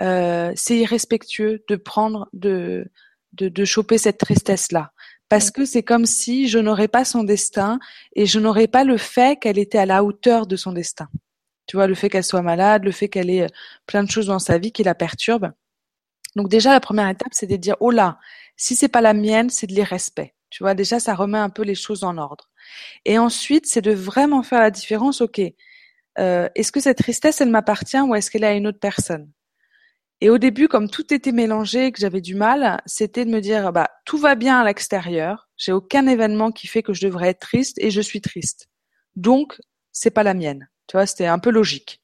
euh, c'est irrespectueux de prendre, de, de, de choper cette tristesse-là. Parce que c'est comme si je n'aurais pas son destin et je n'aurais pas le fait qu'elle était à la hauteur de son destin. Tu vois, le fait qu'elle soit malade, le fait qu'elle ait plein de choses dans sa vie qui la perturbent. Donc déjà, la première étape, c'est de dire, oh là, si c'est pas la mienne, c'est de l'irrespect. Tu vois, déjà, ça remet un peu les choses en ordre. Et ensuite, c'est de vraiment faire la différence. Ok, euh, est-ce que cette tristesse, elle m'appartient ou est-ce qu'elle est à une autre personne? Et au début, comme tout était mélangé, que j'avais du mal, c'était de me dire, bah tout va bien à l'extérieur. J'ai aucun événement qui fait que je devrais être triste et je suis triste. Donc, c'est pas la mienne. Tu vois, c'était un peu logique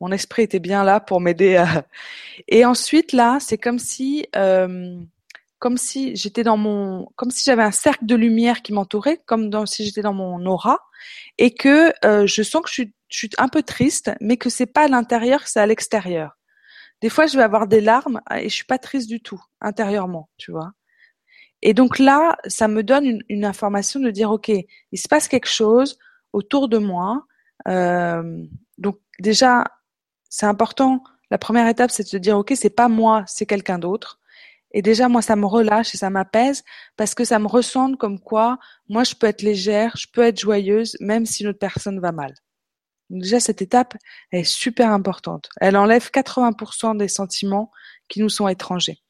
mon esprit était bien là pour m'aider à... Et ensuite là, c'est comme si, euh, comme si j'étais dans mon, comme si j'avais un cercle de lumière qui m'entourait, comme si j'étais dans mon aura, et que euh, je sens que je suis, je un peu triste, mais que c'est pas à l'intérieur, c'est à l'extérieur. Des fois, je vais avoir des larmes et je suis pas triste du tout intérieurement, tu vois. Et donc là, ça me donne une, une information de dire, ok, il se passe quelque chose autour de moi. Euh, donc déjà, c'est important. La première étape, c'est de se dire, OK, c'est pas moi, c'est quelqu'un d'autre. Et déjà, moi, ça me relâche et ça m'apaise parce que ça me ressent comme quoi, moi, je peux être légère, je peux être joyeuse, même si une autre personne va mal. Donc déjà, cette étape est super importante. Elle enlève 80% des sentiments qui nous sont étrangers.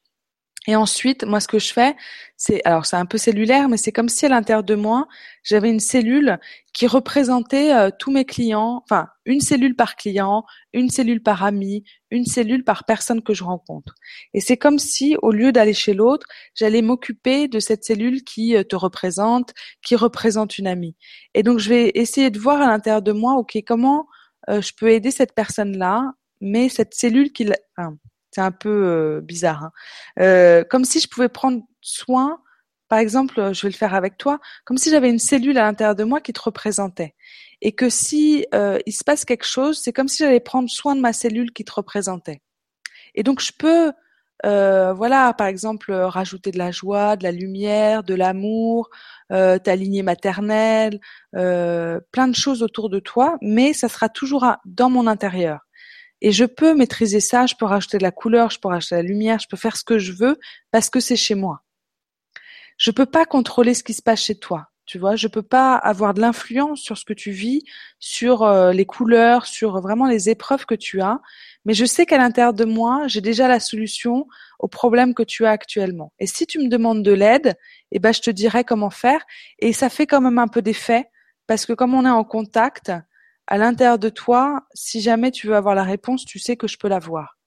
Et ensuite, moi, ce que je fais, c'est, alors c'est un peu cellulaire, mais c'est comme si à l'intérieur de moi, j'avais une cellule qui représentait euh, tous mes clients, enfin, une cellule par client, une cellule par ami, une cellule par personne que je rencontre. Et c'est comme si, au lieu d'aller chez l'autre, j'allais m'occuper de cette cellule qui euh, te représente, qui représente une amie. Et donc, je vais essayer de voir à l'intérieur de moi, ok, comment euh, je peux aider cette personne-là, mais cette cellule qui, enfin, c'est un peu euh, bizarre. Hein. Euh, comme si je pouvais prendre soin, par exemple, euh, je vais le faire avec toi, comme si j'avais une cellule à l'intérieur de moi qui te représentait. Et que si il se passe quelque chose, c'est comme si j'allais prendre soin de ma cellule qui te représentait. Et donc je peux, voilà, par exemple, rajouter de la joie, de la lumière, de l'amour, ta lignée maternelle, plein de choses autour de toi, mais ça sera toujours dans mon intérieur. Et je peux maîtriser ça, je peux rajouter de la couleur, je peux rajouter de la lumière, je peux faire ce que je veux parce que c'est chez moi. Je peux pas contrôler ce qui se passe chez toi. Tu vois, je peux pas avoir de l'influence sur ce que tu vis, sur euh, les couleurs, sur vraiment les épreuves que tu as, mais je sais qu'à l'intérieur de moi, j'ai déjà la solution au problème que tu as actuellement. Et si tu me demandes de l'aide, eh ben je te dirai comment faire et ça fait quand même un peu d'effet parce que comme on est en contact, à l'intérieur de toi, si jamais tu veux avoir la réponse, tu sais que je peux l'avoir.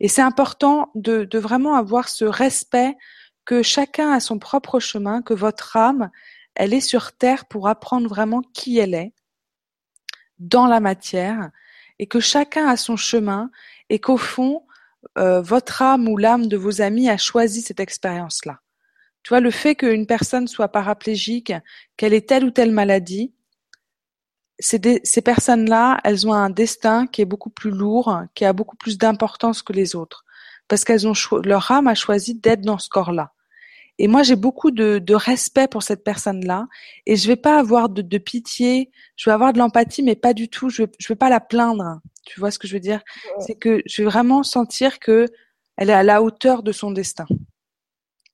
Et c'est important de, vraiment avoir ce respect que chacun a son propre chemin, que votre âme, elle est sur Terre pour apprendre vraiment qui elle est dans la matière, et que chacun a son chemin, et qu'au fond, euh, votre âme ou l'âme de vos amis a choisi cette expérience-là. Tu vois, le fait qu'une personne soit paraplégique, qu'elle ait telle ou telle maladie, ces personnes-là, elles ont un destin qui est beaucoup plus lourd, qui a beaucoup plus d'importance que les autres, parce qu'elles ont leur âme a choisi d'être dans ce corps-là. Et moi, j'ai beaucoup de, de, respect pour cette personne-là, et je vais pas avoir de, de, pitié, je vais avoir de l'empathie, mais pas du tout. Je, je vais pas la plaindre. Tu vois ce que je veux dire? C'est que je vais vraiment sentir que elle est à la hauteur de son destin.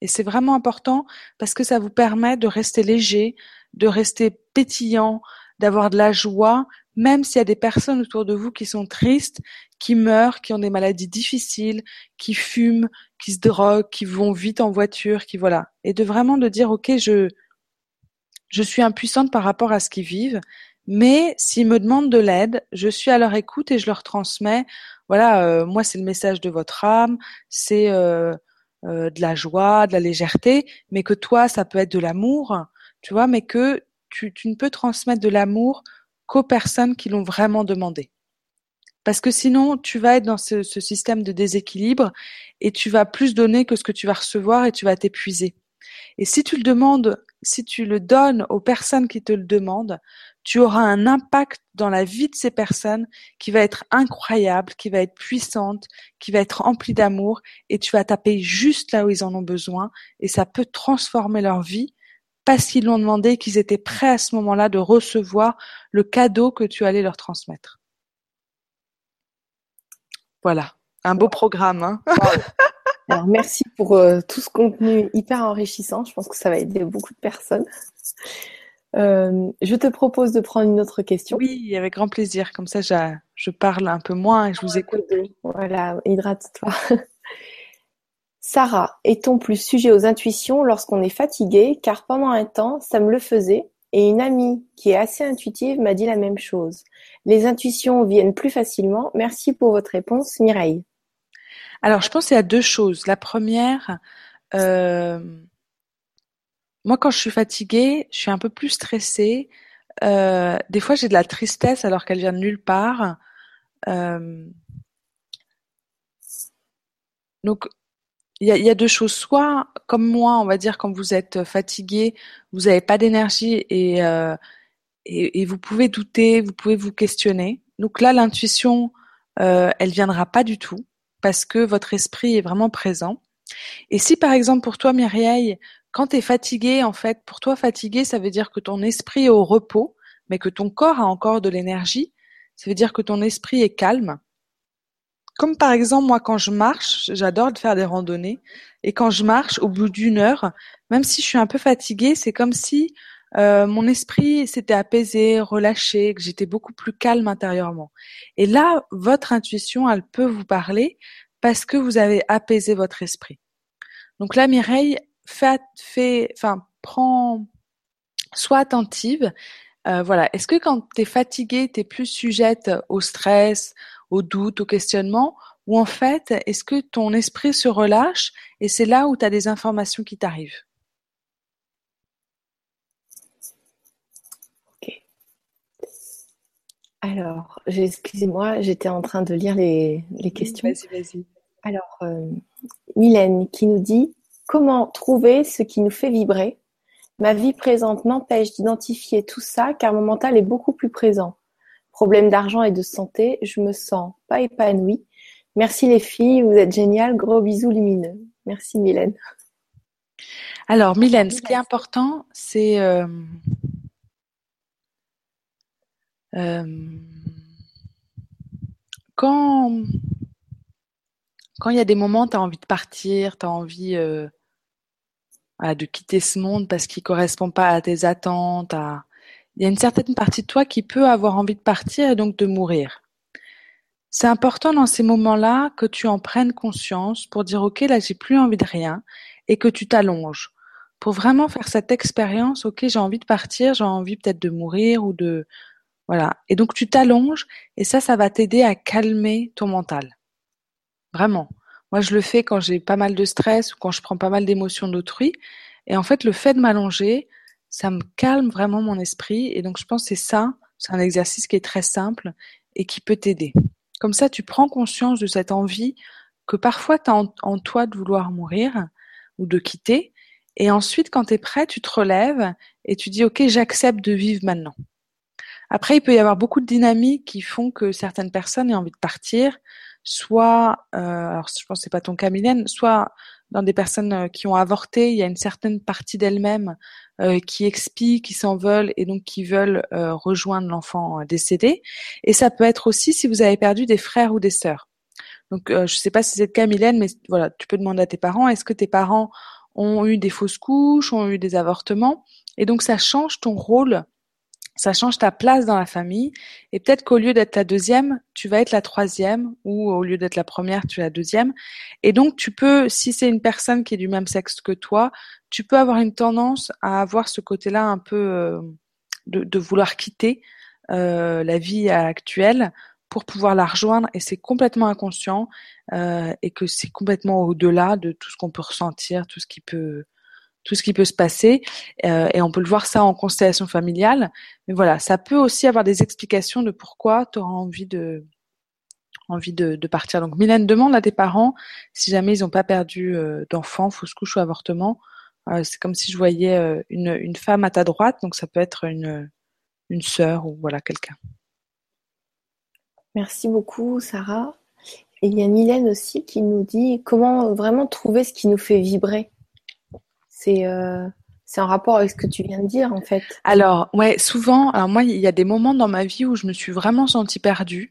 Et c'est vraiment important parce que ça vous permet de rester léger, de rester pétillant, d'avoir de la joie, même s'il y a des personnes autour de vous qui sont tristes, qui meurent, qui ont des maladies difficiles, qui fument, qui se droguent, qui vont vite en voiture, qui voilà. Et de vraiment de dire, OK, je, je suis impuissante par rapport à ce qu'ils vivent, mais s'ils me demandent de l'aide, je suis à leur écoute et je leur transmets, voilà, euh, moi c'est le message de votre âme, c'est euh, euh, de la joie, de la légèreté, mais que toi ça peut être de l'amour, tu vois, mais que tu, ne peux transmettre de l'amour qu'aux personnes qui l'ont vraiment demandé. Parce que sinon, tu vas être dans ce, système de déséquilibre et tu vas plus donner que ce que tu vas recevoir et tu vas t'épuiser. Et si tu le demandes, si tu le donnes aux personnes qui te le demandent, tu auras un impact dans la vie de ces personnes qui va être incroyable, qui va être puissante, qui va être remplie d'amour et tu vas taper juste là où ils en ont besoin et ça peut transformer leur vie parce qu'ils l'ont demandé, qu'ils étaient prêts à ce moment-là de recevoir le cadeau que tu allais leur transmettre. Voilà, un beau programme. Hein Alors merci pour euh, tout ce contenu hyper enrichissant. Je pense que ça va aider beaucoup de personnes. Euh, je te propose de prendre une autre question. Oui, avec grand plaisir. Comme ça, je parle un peu moins et je vous écoute. Voilà, hydrate-toi. Sarah, est-on plus sujet aux intuitions lorsqu'on est fatigué? Car pendant un temps, ça me le faisait, et une amie qui est assez intuitive m'a dit la même chose. Les intuitions viennent plus facilement. Merci pour votre réponse, Mireille. Alors, je pense qu'il y a deux choses. La première, euh, moi, quand je suis fatiguée, je suis un peu plus stressée. Euh, des fois, j'ai de la tristesse alors qu'elle vient de nulle part. Euh, donc, il y a, deux choses. Soit, comme moi, on va dire, quand vous êtes fatigué, vous n'avez pas d'énergie euh, et, vous pouvez douter, vous pouvez vous questionner. Donc là, l'intuition, euh, elle viendra pas du tout parce que votre esprit est vraiment présent. Et si, par exemple, pour toi, Myriel, quand tu es fatigué, en fait, pour toi, fatigué, ça veut dire que ton esprit est au repos, mais que ton corps a encore de l'énergie. Ça veut dire que ton esprit est calme. Comme par exemple, moi, quand je marche, j'adore faire des randonnées. Et quand je marche, au bout d'une heure, même si je suis un peu fatiguée, c'est comme si euh, mon esprit s'était apaisé, relâché, que j'étais beaucoup plus calme intérieurement. Et là, votre intuition, elle peut vous parler parce que vous avez apaisé votre esprit. Donc là, Mireille, fait, fait, enfin, prends, sois attentive. Euh, voilà. Est-ce que quand tu es fatiguée, tu es plus sujette au stress, au doute, au questionnement, ou en fait, est-ce que ton esprit se relâche et c'est là où tu as des informations qui t'arrivent? Ok. Alors, excusez-moi, j'étais en train de lire les, questions. Vas-y, vas-y. Alors, euh, Mylène qui nous dit Comment trouver ce qui nous fait vibrer? Ma vie présente m'empêche d'identifier tout ça car mon mental est beaucoup plus présent. Problème d'argent et de santé, je me sens pas épanouie. Merci les filles, vous êtes géniales. Gros bisous lumineux. Merci Mylène. Alors Mylène, ce qui est important, c'est euh, euh, quand quand il y a des moments, tu as envie de partir, tu as envie euh, de quitter ce monde parce qu'il correspond pas à tes attentes, il y a une certaine partie de toi qui peut avoir envie de partir et donc de mourir. C'est important dans ces moments-là que tu en prennes conscience pour dire ok là j'ai plus envie de rien et que tu t'allonges. Pour vraiment faire cette expérience ok j'ai envie de partir j'ai envie peut-être de mourir ou de voilà. Et donc tu t'allonges et ça ça va t'aider à calmer ton mental. Vraiment. Moi je le fais quand j'ai pas mal de stress ou quand je prends pas mal d'émotions d'autrui. Et en fait le fait de m'allonger ça me calme vraiment mon esprit. Et donc, je pense que c'est ça, c'est un exercice qui est très simple et qui peut t'aider. Comme ça, tu prends conscience de cette envie que parfois tu as en, toi de vouloir mourir ou de quitter. Et ensuite, quand tu es prêt, tu te relèves et tu dis, OK, j'accepte de vivre maintenant. Après, il peut y avoir beaucoup de dynamiques qui font que certaines personnes aient envie de partir, soit, euh, alors je pense que c'est pas ton cas, Mylène, soit dans des personnes euh, qui ont avorté, il y a une certaine partie d'elles-mêmes euh, qui expient, qui s'en veulent et donc qui veulent euh, rejoindre l'enfant décédé. Et ça peut être aussi si vous avez perdu des frères ou des sœurs. Donc je ne sais pas si c'est le cas, Mylène, mais voilà, tu peux demander à tes parents, est-ce que tes parents ont eu des fausses couches, ont eu des avortements? Et donc ça change ton rôle ça change ta place dans la famille. Et peut-être qu'au lieu d'être la deuxième, tu vas être la troisième, ou au lieu d'être la première, tu es la deuxième. Et donc, tu peux, si c'est une personne qui est du même sexe que toi, tu peux avoir une tendance à avoir ce côté-là un peu euh, de, vouloir quitter euh, la vie actuelle pour pouvoir la rejoindre. Et c'est complètement inconscient euh, et que c'est complètement au-delà de tout ce qu'on peut ressentir, tout ce qui peut tout ce qui peut se passer. Euh, et on peut le voir ça en constellation familiale. Mais voilà, ça peut aussi avoir des explications de pourquoi tu auras envie de envie de, partir. Donc Mylène demande à tes parents si jamais ils n'ont pas perdu euh, d'enfants, fausse couche ou avortement. Euh, c'est comme si je voyais une, une femme à ta droite, donc ça peut être une, une sœur ou voilà quelqu'un. Merci beaucoup Sarah. Et il y a Mylène aussi qui nous dit comment vraiment trouver ce qui nous fait vibrer. C'est euh, c'est en rapport avec ce que tu viens de dire en fait. Alors ouais, souvent, alors moi il y a des moments dans ma vie où je me suis vraiment sentie perdue.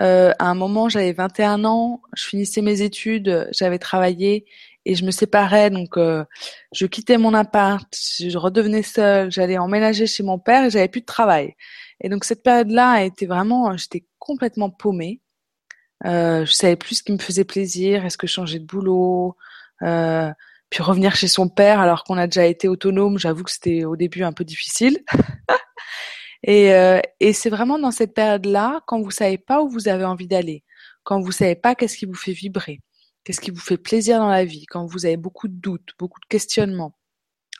Euh, à un moment, j'avais 21 ans, je finissais mes études, j'avais travaillé et je me séparais, donc euh, je quittais mon appart, je redevenais seule, j'allais emménager chez mon père et j'avais plus de travail. Et donc cette période-là a été vraiment, j'étais complètement paumée. Euh, je savais plus ce qui me faisait plaisir, est-ce que changer de boulot, euh, puis revenir chez son père alors qu'on a déjà été autonome, j'avoue que c'était au début un peu difficile. et, euh, et c'est vraiment dans cette période-là, quand vous savez pas où vous avez envie d'aller, quand vous savez pas qu'est-ce qui vous fait vibrer, qu'est-ce qui vous fait plaisir dans la vie, quand vous avez beaucoup de doutes, beaucoup de questionnements,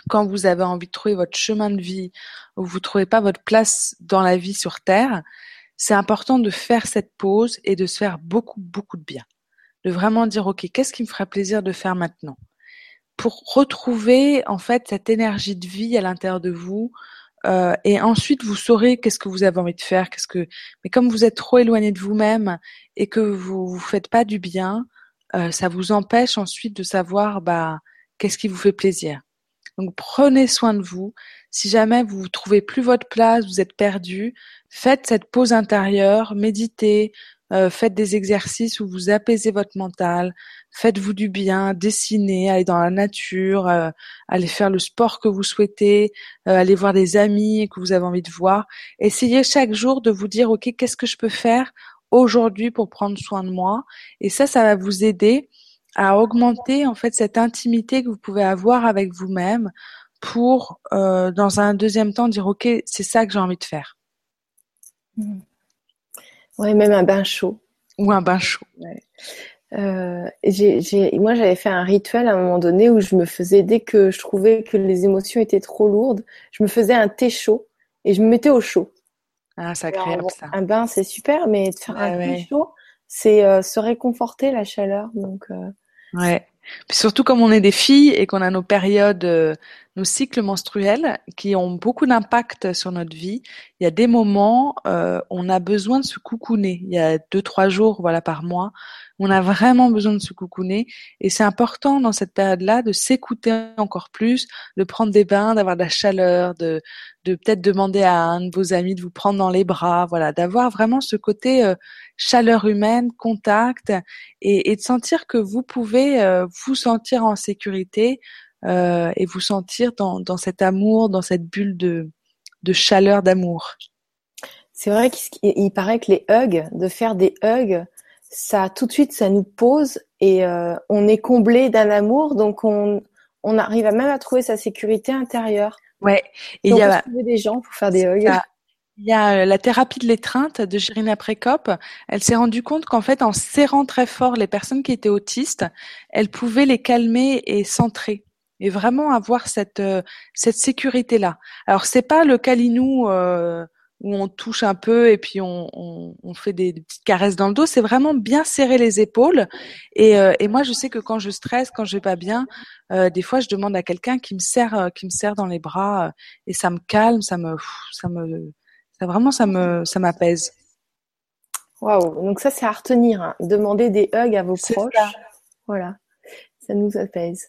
quand vous avez envie de trouver votre chemin de vie, où vous trouvez pas votre place dans la vie sur Terre, c'est important de faire cette pause et de se faire beaucoup, beaucoup de bien. De vraiment dire, OK, qu'est-ce qui me ferait plaisir de faire maintenant? Pour retrouver en fait cette énergie de vie à l'intérieur de vous. Euh, et ensuite, vous saurez qu'est-ce que vous avez envie de faire, qu'est-ce que. Mais comme vous êtes trop éloigné de vous-même et que vous vous faites pas du bien, euh, ça vous empêche ensuite de savoir bah qu'est-ce qui vous fait plaisir. Donc prenez soin de vous. Si jamais vous ne trouvez plus votre place, vous êtes perdu, faites cette pause intérieure, méditez, euh, faites des exercices où vous apaisez votre mental, faites-vous du bien, dessinez, allez dans la nature, euh, allez faire le sport que vous souhaitez, euh, allez voir des amis que vous avez envie de voir. Essayez chaque jour de vous dire, OK, qu'est-ce que je peux faire aujourd'hui pour prendre soin de moi? Et ça, ça va vous aider à augmenter en fait cette intimité que vous pouvez avoir avec vous-même pour, euh, dans un deuxième temps, dire ok, c'est ça que j'ai envie de faire. Mmh. Ouais, même un bain chaud. Ou un bain chaud. Euh, moi, j'avais fait un rituel à un moment donné où je me faisais, dès que je trouvais que les émotions étaient trop lourdes, je me faisais un thé chaud et je me mettais au chaud. Ah, c'est agréable ça. Un bain, c'est super, mais de faire un thé chaud, c'est euh, se réconforter la chaleur. Donc, euh, Ouais. Puis surtout comme on est des filles et qu'on a nos périodes, euh, nos cycles menstruels qui ont beaucoup d'impact sur notre vie, il y a des moments, euh, on a besoin de se coucouner. Il y a deux trois jours, voilà, par mois, on a vraiment besoin de se coucouner et c'est important dans cette période-là de s'écouter encore plus, de prendre des bains, d'avoir de la chaleur, de, de peut-être demander à un de vos amis de vous prendre dans les bras, voilà, d'avoir vraiment ce côté euh, chaleur humaine, contact et, et, de sentir que vous pouvez euh, vous sentir en sécurité euh, et vous sentir dans, dans cet amour, dans cette bulle de, de chaleur d'amour. C'est vrai qu'il paraît que les hugs, de faire des hugs, ça tout de suite ça nous pose et euh, on est comblé d'un amour donc on on arrive à même à trouver sa sécurité intérieure. Ouais. Et il y a trouver des gens pour faire des hugs. Il y a euh, la thérapie de l'étreinte de Jirina Précop. Elle s'est rendue compte qu'en fait, en serrant très fort les personnes qui étaient autistes, elle pouvait les calmer et centrer et vraiment avoir cette euh, cette sécurité là. Alors c'est pas le calinou euh, où on touche un peu et puis on, on, on fait des, petites caresses dans le dos. C'est vraiment bien serrer les épaules. Et, euh, et, moi, je sais que quand je stresse, quand je vais pas bien, euh, des fois, je demande à quelqu'un qui me serre, euh, qui me serre dans les bras et ça me calme, ça me, ça me, ça vraiment, ça me, ça m'apaise. Waouh Donc ça, c'est à retenir. Hein. Demander des hugs à vos proches. Voilà, ça nous apaise.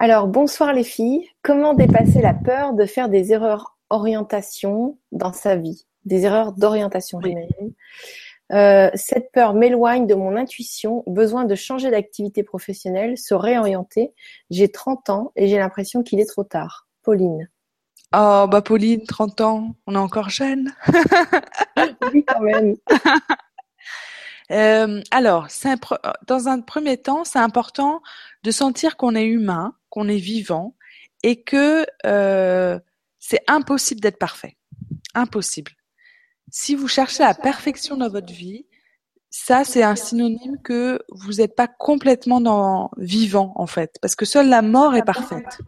Alors bonsoir les filles. Comment dépasser la peur de faire des erreurs orientation dans sa vie, des erreurs d'orientation, j'imagine. Euh, cette peur m'éloigne de mon intuition, besoin de changer d'activité professionnelle, se réorienter. J'ai 30 ans et j'ai l'impression qu'il est trop tard. Pauline. Oh, bah Pauline, 30 ans, on est encore jeune. oui, quand même. Euh, alors, dans un premier temps, c'est important de sentir qu'on est humain, qu'on est vivant et que euh, c'est impossible d'être parfait. Impossible. Si vous cherchez la perfection dans votre vie, ça, c'est un synonyme que vous n'êtes pas complètement dans vivant, en fait, parce que seule la mort est parfaite.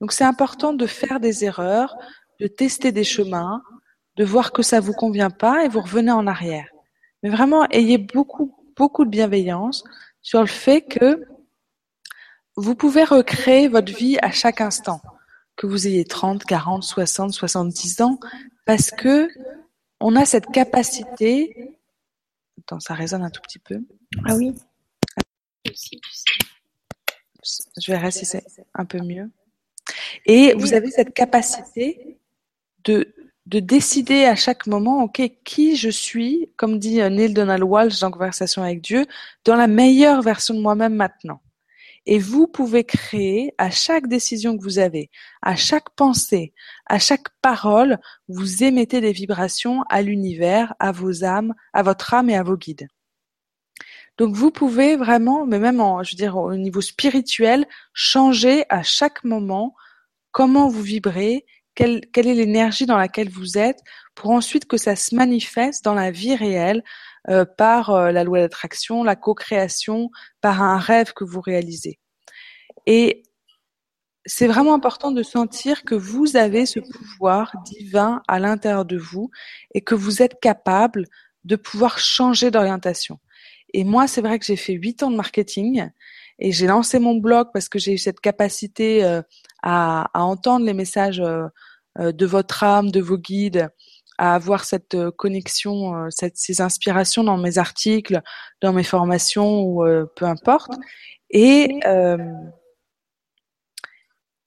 Donc, c'est important de faire des erreurs, de tester des chemins, de voir que ça vous convient pas et vous revenez en arrière. Mais vraiment, ayez beaucoup, beaucoup de bienveillance sur le fait que vous pouvez recréer votre vie à chaque instant que vous ayez 30, 40, 60, 70 ans, parce que on a cette capacité. Attends, ça résonne un tout petit peu. Ah oui. Je verrai si c'est un peu mieux. Et vous avez cette capacité de, de décider à chaque moment, OK, qui je suis, comme dit Neil Donald Walsh dans Conversation avec Dieu, dans la meilleure version de moi-même maintenant. Et vous pouvez créer à chaque décision que vous avez, à chaque pensée, à chaque parole, vous émettez des vibrations à l'univers, à vos âmes, à votre âme et à vos guides. Donc vous pouvez vraiment, mais même en, je veux dire, au niveau spirituel, changer à chaque moment comment vous vibrez, quelle, est l'énergie dans laquelle vous êtes, pour ensuite que ça se manifeste dans la vie réelle euh, par euh, la loi d'attraction, la co-création, par un rêve que vous réalisez. Et c'est vraiment important de sentir que vous avez ce pouvoir divin à l'intérieur de vous et que vous êtes capable de pouvoir changer d'orientation. Et moi, c'est vrai que j'ai fait huit ans de marketing et j'ai lancé mon blog parce que j'ai eu cette capacité euh, à, entendre les messages de votre âme, de vos guides, à avoir cette euh, connexion, euh, ces inspirations dans mes articles, dans mes formations ou euh, peu importe. Et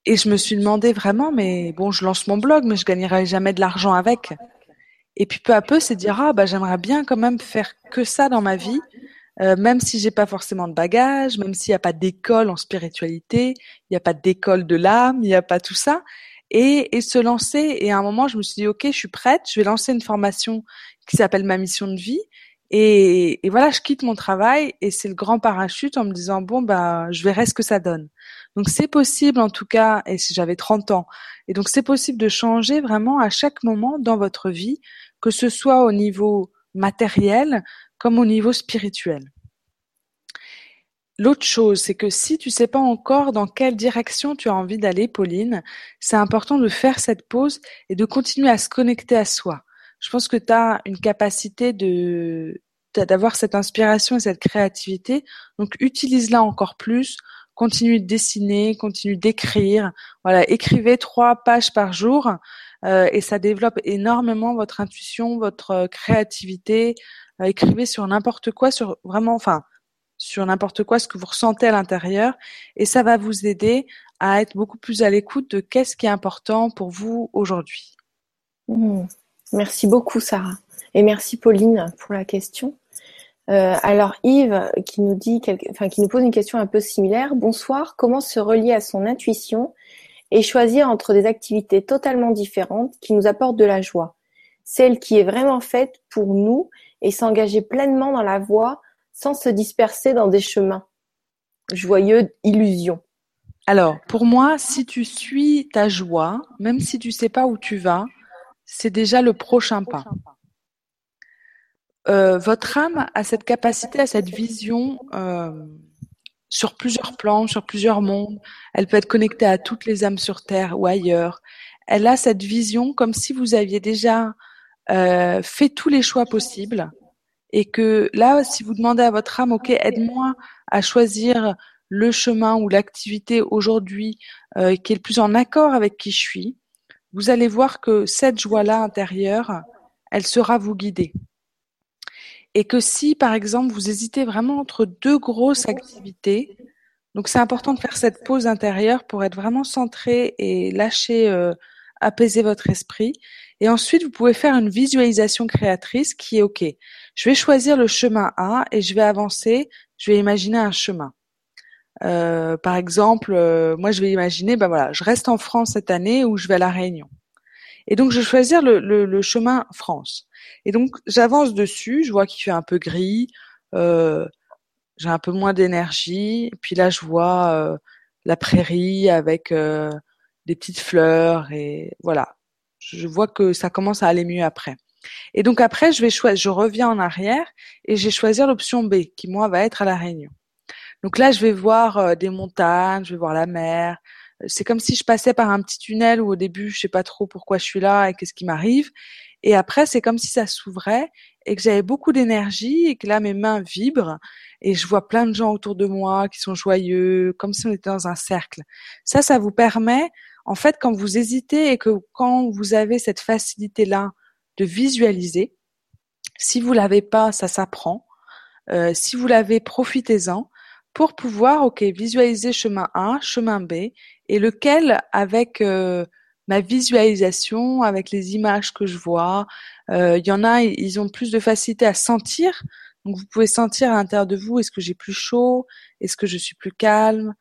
et je me suis demandé vraiment, mais bon, je lance mon blog, mais je gagnerai jamais de l'argent avec. Et puis peu à peu, c'est dire ah bah j'aimerais bien quand même faire que ça dans ma vie, euh, même si j'ai pas forcément de bagages, même s'il n'y a pas d'école en spiritualité, il n'y a pas d'école de l'âme, il n'y a pas tout ça et, et se lancer. Et à un moment, je me suis dit, OK, je suis prête, je vais lancer une formation qui s'appelle Ma mission de vie. Et, et, voilà, je quitte mon travail et c'est le grand parachute en me disant bon bah je verrai ce que ça donne. Donc c'est possible en tout cas, et si j'avais 30 ans, et donc c'est possible de changer vraiment à chaque moment dans votre vie, que ce soit au niveau matériel comme au niveau spirituel. L'autre chose, c'est que si tu sais pas encore dans quelle direction tu as envie d'aller, Pauline, c'est important de faire cette pause et de continuer à se connecter à soi. Je pense que tu as une capacité de d'avoir cette inspiration et cette créativité, donc utilise-la encore plus. Continue de dessiner, continue d'écrire. Voilà, écrivez trois pages par jour euh, et ça développe énormément votre intuition, votre créativité. Euh, écrivez sur n'importe quoi, sur vraiment, enfin, sur n'importe quoi, ce que vous ressentez à l'intérieur, et ça va vous aider à être beaucoup plus à l'écoute de qu'est-ce qui est important pour vous aujourd'hui. Mmh. Merci beaucoup, Sarah. Et merci, Pauline, pour la question. Euh, alors Yves qui nous dit, enfin qui nous pose une question un peu similaire. Bonsoir. Comment se relier à son intuition et choisir entre des activités totalement différentes qui nous apportent de la joie, celle qui est vraiment faite pour nous et s'engager pleinement dans la voie sans se disperser dans des chemins joyeux illusions. Alors pour moi, si tu suis ta joie, même si tu sais pas où tu vas, c'est déjà le prochain pas. Euh, votre âme a cette capacité, à cette vision euh, sur plusieurs plans, sur plusieurs mondes. Elle peut être connectée à toutes les âmes sur Terre ou ailleurs. Elle a cette vision comme si vous aviez déjà euh, fait tous les choix possibles et que là, si vous demandez à votre âme, ok, aide-moi à choisir le chemin ou l'activité aujourd'hui euh, qui est le plus en accord avec qui je suis, vous allez voir que cette joie-là intérieure, elle sera vous guider. Et que si, par exemple, vous hésitez vraiment entre deux grosses activités, donc c'est important de faire cette pause intérieure pour être vraiment centré et lâcher, euh, apaiser votre esprit. Et ensuite, vous pouvez faire une visualisation créatrice qui est OK. Je vais choisir le chemin A et je vais avancer, je vais imaginer un chemin. Euh, par exemple, euh, moi je vais imaginer, ben voilà, je reste en France cette année ou je vais à la Réunion. Et donc je vais choisir le, le, chemin France. Et donc j'avance dessus, je vois qu'il fait un peu gris, euh, j'ai un peu moins d'énergie. Puis là je vois euh, la prairie avec euh, des petites fleurs et voilà. Je vois que ça commence à aller mieux après. Et donc après je vais choisir, je reviens en arrière et je vais choisir l'option B qui moi va être à la Réunion. Donc là je vais voir des montagnes, je vais voir la mer, c'est comme si je passais par un petit tunnel où au début je sais pas trop pourquoi je suis là et qu'est-ce qui m'arrive. Et après c'est comme si ça s'ouvrait et que j'avais beaucoup d'énergie et que là mes mains vibrent et je vois plein de gens autour de moi qui sont joyeux, comme si on était dans un cercle. Ça, ça vous permet, en fait, quand vous hésitez et que quand vous avez cette facilité-là de visualiser, si vous l'avez pas, ça s'apprend. Euh, si vous l'avez, profitez-en pour pouvoir, ok, visualiser chemin A, chemin B, et lequel, avec euh, ma visualisation, avec les images que je vois, euh, il y en a, ils ont plus de facilité à sentir. Donc vous pouvez sentir à l'intérieur de vous, est-ce que j'ai plus chaud, est-ce que je suis plus calme,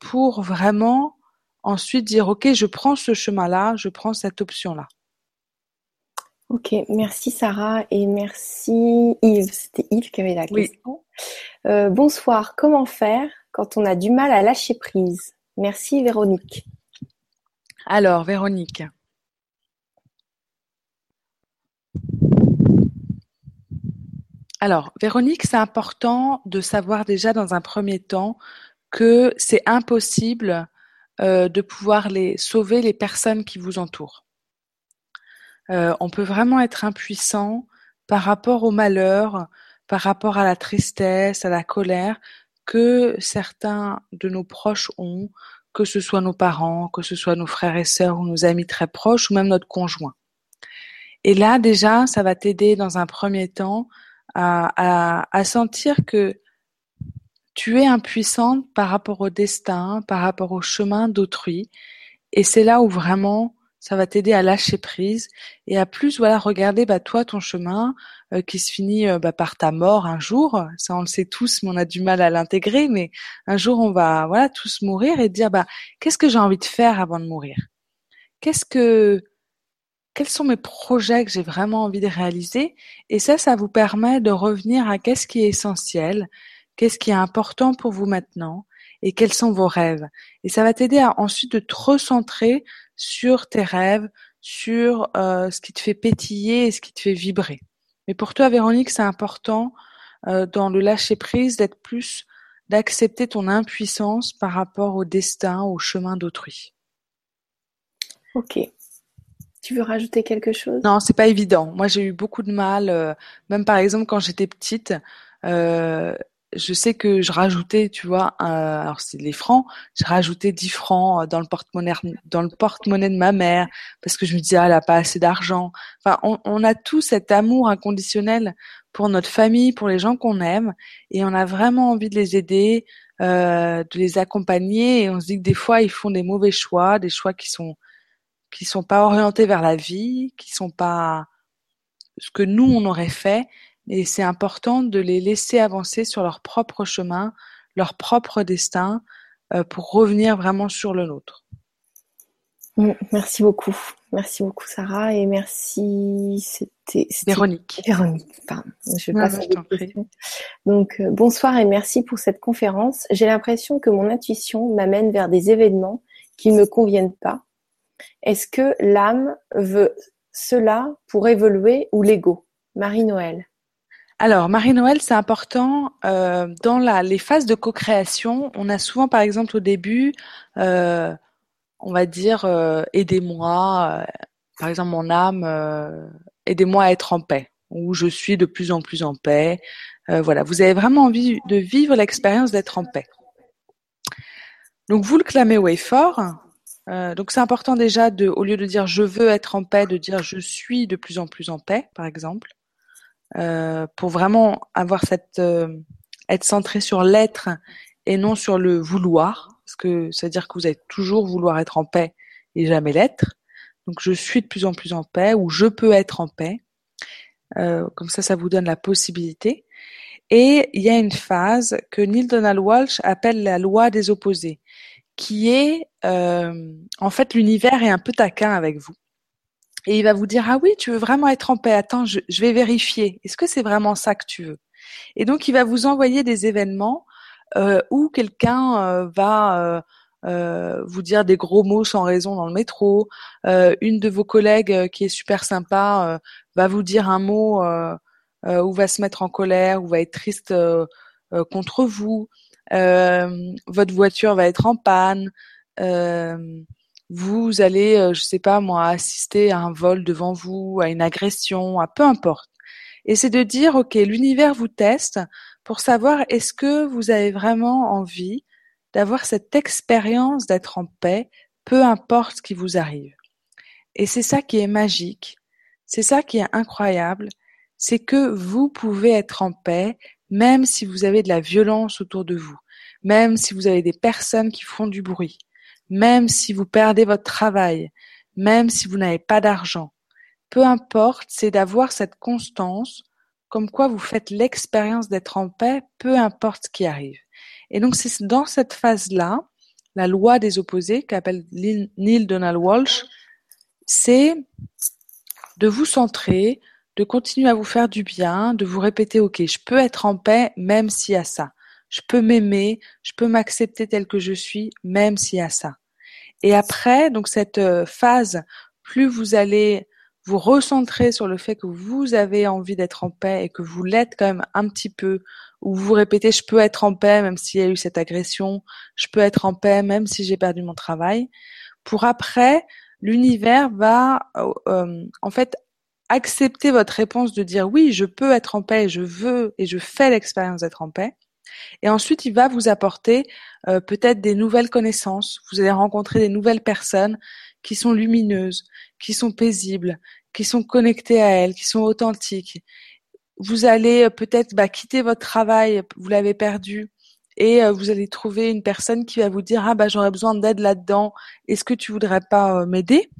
pour vraiment ensuite dire, ok, je prends ce chemin-là, je prends cette option-là. Ok, merci Sarah et merci Yves. C'était Yves qui avait la question. Euh, bonsoir, comment faire quand on a du mal à lâcher prise? Merci Véronique. Alors, Véronique. Alors, Véronique, c'est important de savoir déjà dans un premier temps que c'est impossible euh, de pouvoir les sauver les personnes qui vous entourent. Euh, on peut vraiment être impuissant par rapport au malheur, par rapport à la tristesse, à la colère que certains de nos proches ont, que ce soit nos parents, que ce soit nos frères et sœurs ou nos amis très proches ou même notre conjoint. Et là, déjà, ça va t'aider dans un premier temps à, à, sentir que tu es impuissante par rapport au destin, par rapport au chemin d'autrui. Et c'est là où vraiment ça va t'aider à lâcher prise et à plus voilà regarder bah toi ton chemin euh, qui se finit euh, bah, par ta mort un jour. Ça on le sait tous mais on a du mal à l'intégrer. Mais un jour on va voilà tous mourir et dire bah qu'est-ce que j'ai envie de faire avant de mourir? Qu'est-ce que quels sont mes projets que j'ai vraiment envie de réaliser? Et ça, ça vous permet de revenir à qu'est-ce qui est essentiel, qu'est-ce qui est important pour vous maintenant et quels sont vos rêves. Et ça va t'aider à ensuite de te recentrer sur tes rêves, sur euh, ce qui te fait pétiller et ce qui te fait vibrer. Mais pour toi, Véronique, c'est important euh, dans le lâcher prise d'être plus, d'accepter ton impuissance par rapport au destin, au chemin d'autrui. Ok. Tu veux rajouter quelque chose? Non, c'est pas évident. Moi, j'ai eu beaucoup de mal, euh, même par exemple quand j'étais petite. Euh, je sais que je rajoutais, tu vois, alors c'est les francs, je rajoutais 10 francs dans le porte-monnaie dans le porte-monnaie de ma mère parce que je me disais ah, elle a pas assez d'argent. Enfin, on, on, a tout cet amour inconditionnel pour notre famille, pour les gens qu'on aime et on a vraiment envie de les aider, euh, de les accompagner et on se dit que des fois ils font des mauvais choix, des choix qui sont qui sont pas orientés vers la vie, qui sont pas ce que nous on aurait fait et c'est important de les laisser avancer sur leur propre chemin, leur propre destin, euh, pour revenir vraiment sur le nôtre. Mm, merci beaucoup. Merci beaucoup Sarah et merci c'était Véronique. Véronique, pardon. Je passe Donc euh, bonsoir et merci pour cette conférence. J'ai l'impression que mon intuition m'amène vers des événements qui ne me conviennent pas. Est-ce que l'âme veut cela pour évoluer ou l'ego? Marie-Noël. Alors, Marie-Noël, c'est important. Euh, dans les phases de co-création, on a souvent, par exemple, au début, euh, on va dire, euh, aidez-moi, euh, par exemple, mon âme, euh, aidez-moi à être en paix, ou je suis de plus en plus en paix. voilà, vous avez vraiment envie de vivre l'expérience d'être en paix. Donc, vous le clamez way fort. donc, c'est important déjà, de, au lieu de dire je veux être en paix, de dire je suis de plus en plus en paix, par exemple. Euh, pour vraiment avoir cette euh, être centré sur l'être et non sur le vouloir, parce que ça veut dire que vous allez toujours vouloir être en paix et jamais l'être. Donc je suis de plus en plus en paix ou je peux être en paix. Euh, comme ça, ça vous donne la possibilité. Et il y a une phase que Neil Donald Walsh appelle la loi des opposés, qui est en fait l'univers est un peu taquin avec vous et il va vous dire ah oui tu veux vraiment être en paix. Attends je, vais vérifier. Est-ce que c'est vraiment ça que tu veux? Et donc il va vous envoyer des événements euh, où quelqu'un euh, va euh, vous dire des gros mots sans raison dans le métro. Une de vos collègues qui est super sympa va vous dire un mot ou va se mettre en colère ou va être triste contre vous. Votre voiture va être en panne vous allez, euh, je sais pas moi, assister à un vol devant vous, à une agression, à peu importe. Et c'est de dire, ok, l'univers vous teste pour savoir est-ce que vous avez vraiment envie d'avoir cette expérience d'être en paix, peu importe ce qui vous arrive. Et c'est ça qui est magique, c'est ça qui est incroyable, c'est que vous pouvez être en paix même si vous avez de la violence autour de vous, même si vous avez des personnes qui font du bruit, même si vous perdez votre travail, même si vous n'avez pas d'argent. Peu importe, c'est d'avoir cette constance, comme quoi vous faites l'expérience d'être en paix, peu importe ce qui arrive. Et donc c'est dans cette phase-là, la loi des opposés qu'appelle Neil Donald Walsh, c'est de vous centrer, de continuer à vous faire du bien, de vous répéter, OK, je peux être en paix même s'il y a ça je peux m'aimer, je peux m'accepter tel que je suis, même s'il y a ça. Et après, donc cette euh, phase, plus vous allez vous recentrer sur le fait que vous avez envie d'être en paix et que vous l'êtes quand même un petit peu, ou vous répétez je peux être en paix même s'il y a eu cette agression, je peux être en paix même si j'ai perdu mon travail. Pour après, l'univers va euh, euh, en fait accepter votre réponse de dire oui, je peux être en paix, je veux et je fais l'expérience d'être en paix. Et ensuite, il va vous apporter euh, peut-être des nouvelles connaissances. Vous allez rencontrer des nouvelles personnes qui sont lumineuses, qui sont paisibles, qui sont connectées à elles, qui sont authentiques. Vous allez euh, peut-être bah, quitter votre travail, vous l'avez perdu, et euh, vous allez trouver une personne qui va vous dire ah bah j'aurais besoin d'aide là-dedans. Est-ce que tu voudrais pas m'aider?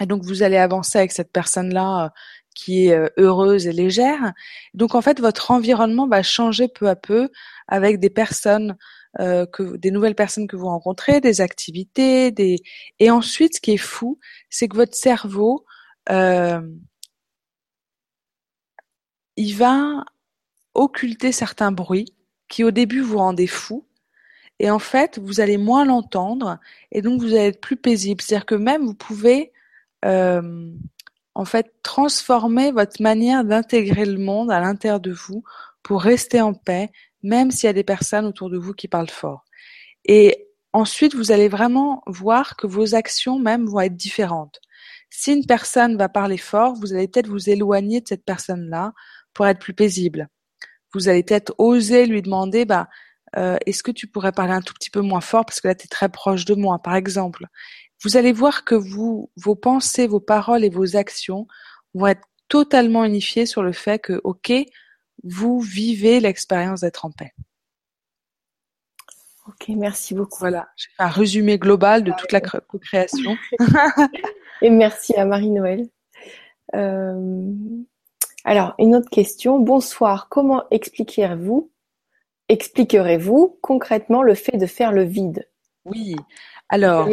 Et donc vous allez avancer avec cette personne-là qui est euh, heureuse et légère. Donc en fait, votre environnement va changer peu à peu avec des personnes, euh, que, des nouvelles personnes que vous rencontrez, des activités, des et ensuite, ce qui est fou, c'est que votre cerveau euh, il va occulter certains bruits qui au début vous rendaient fou et en fait vous allez moins l'entendre et donc vous allez être plus paisible. C'est-à-dire que même vous pouvez euh, en fait transformer votre manière d'intégrer le monde à l'intérieur de vous pour rester en paix, même s'il y a des personnes autour de vous qui parlent fort. Et ensuite, vous allez vraiment voir que vos actions même vont être différentes. Si une personne va parler fort, vous allez peut-être vous éloigner de cette personne-là pour être plus paisible. Vous allez peut-être oser lui demander, bah, euh, est-ce que tu pourrais parler un tout petit peu moins fort parce que là tu es très proche de moi, par exemple. Vous allez voir que vous, vos pensées, vos paroles et vos actions vont être totalement unifiées sur le fait que, ok, vous vivez l'expérience d'être en paix. Ok, merci beaucoup. Voilà, j'ai fait un résumé global de toute la co-création. Et merci à Marie-Noël. Euh, alors, une autre question. Bonsoir, comment expliquerez-vous expliquerez-vous concrètement le fait de faire le vide? Oui, alors,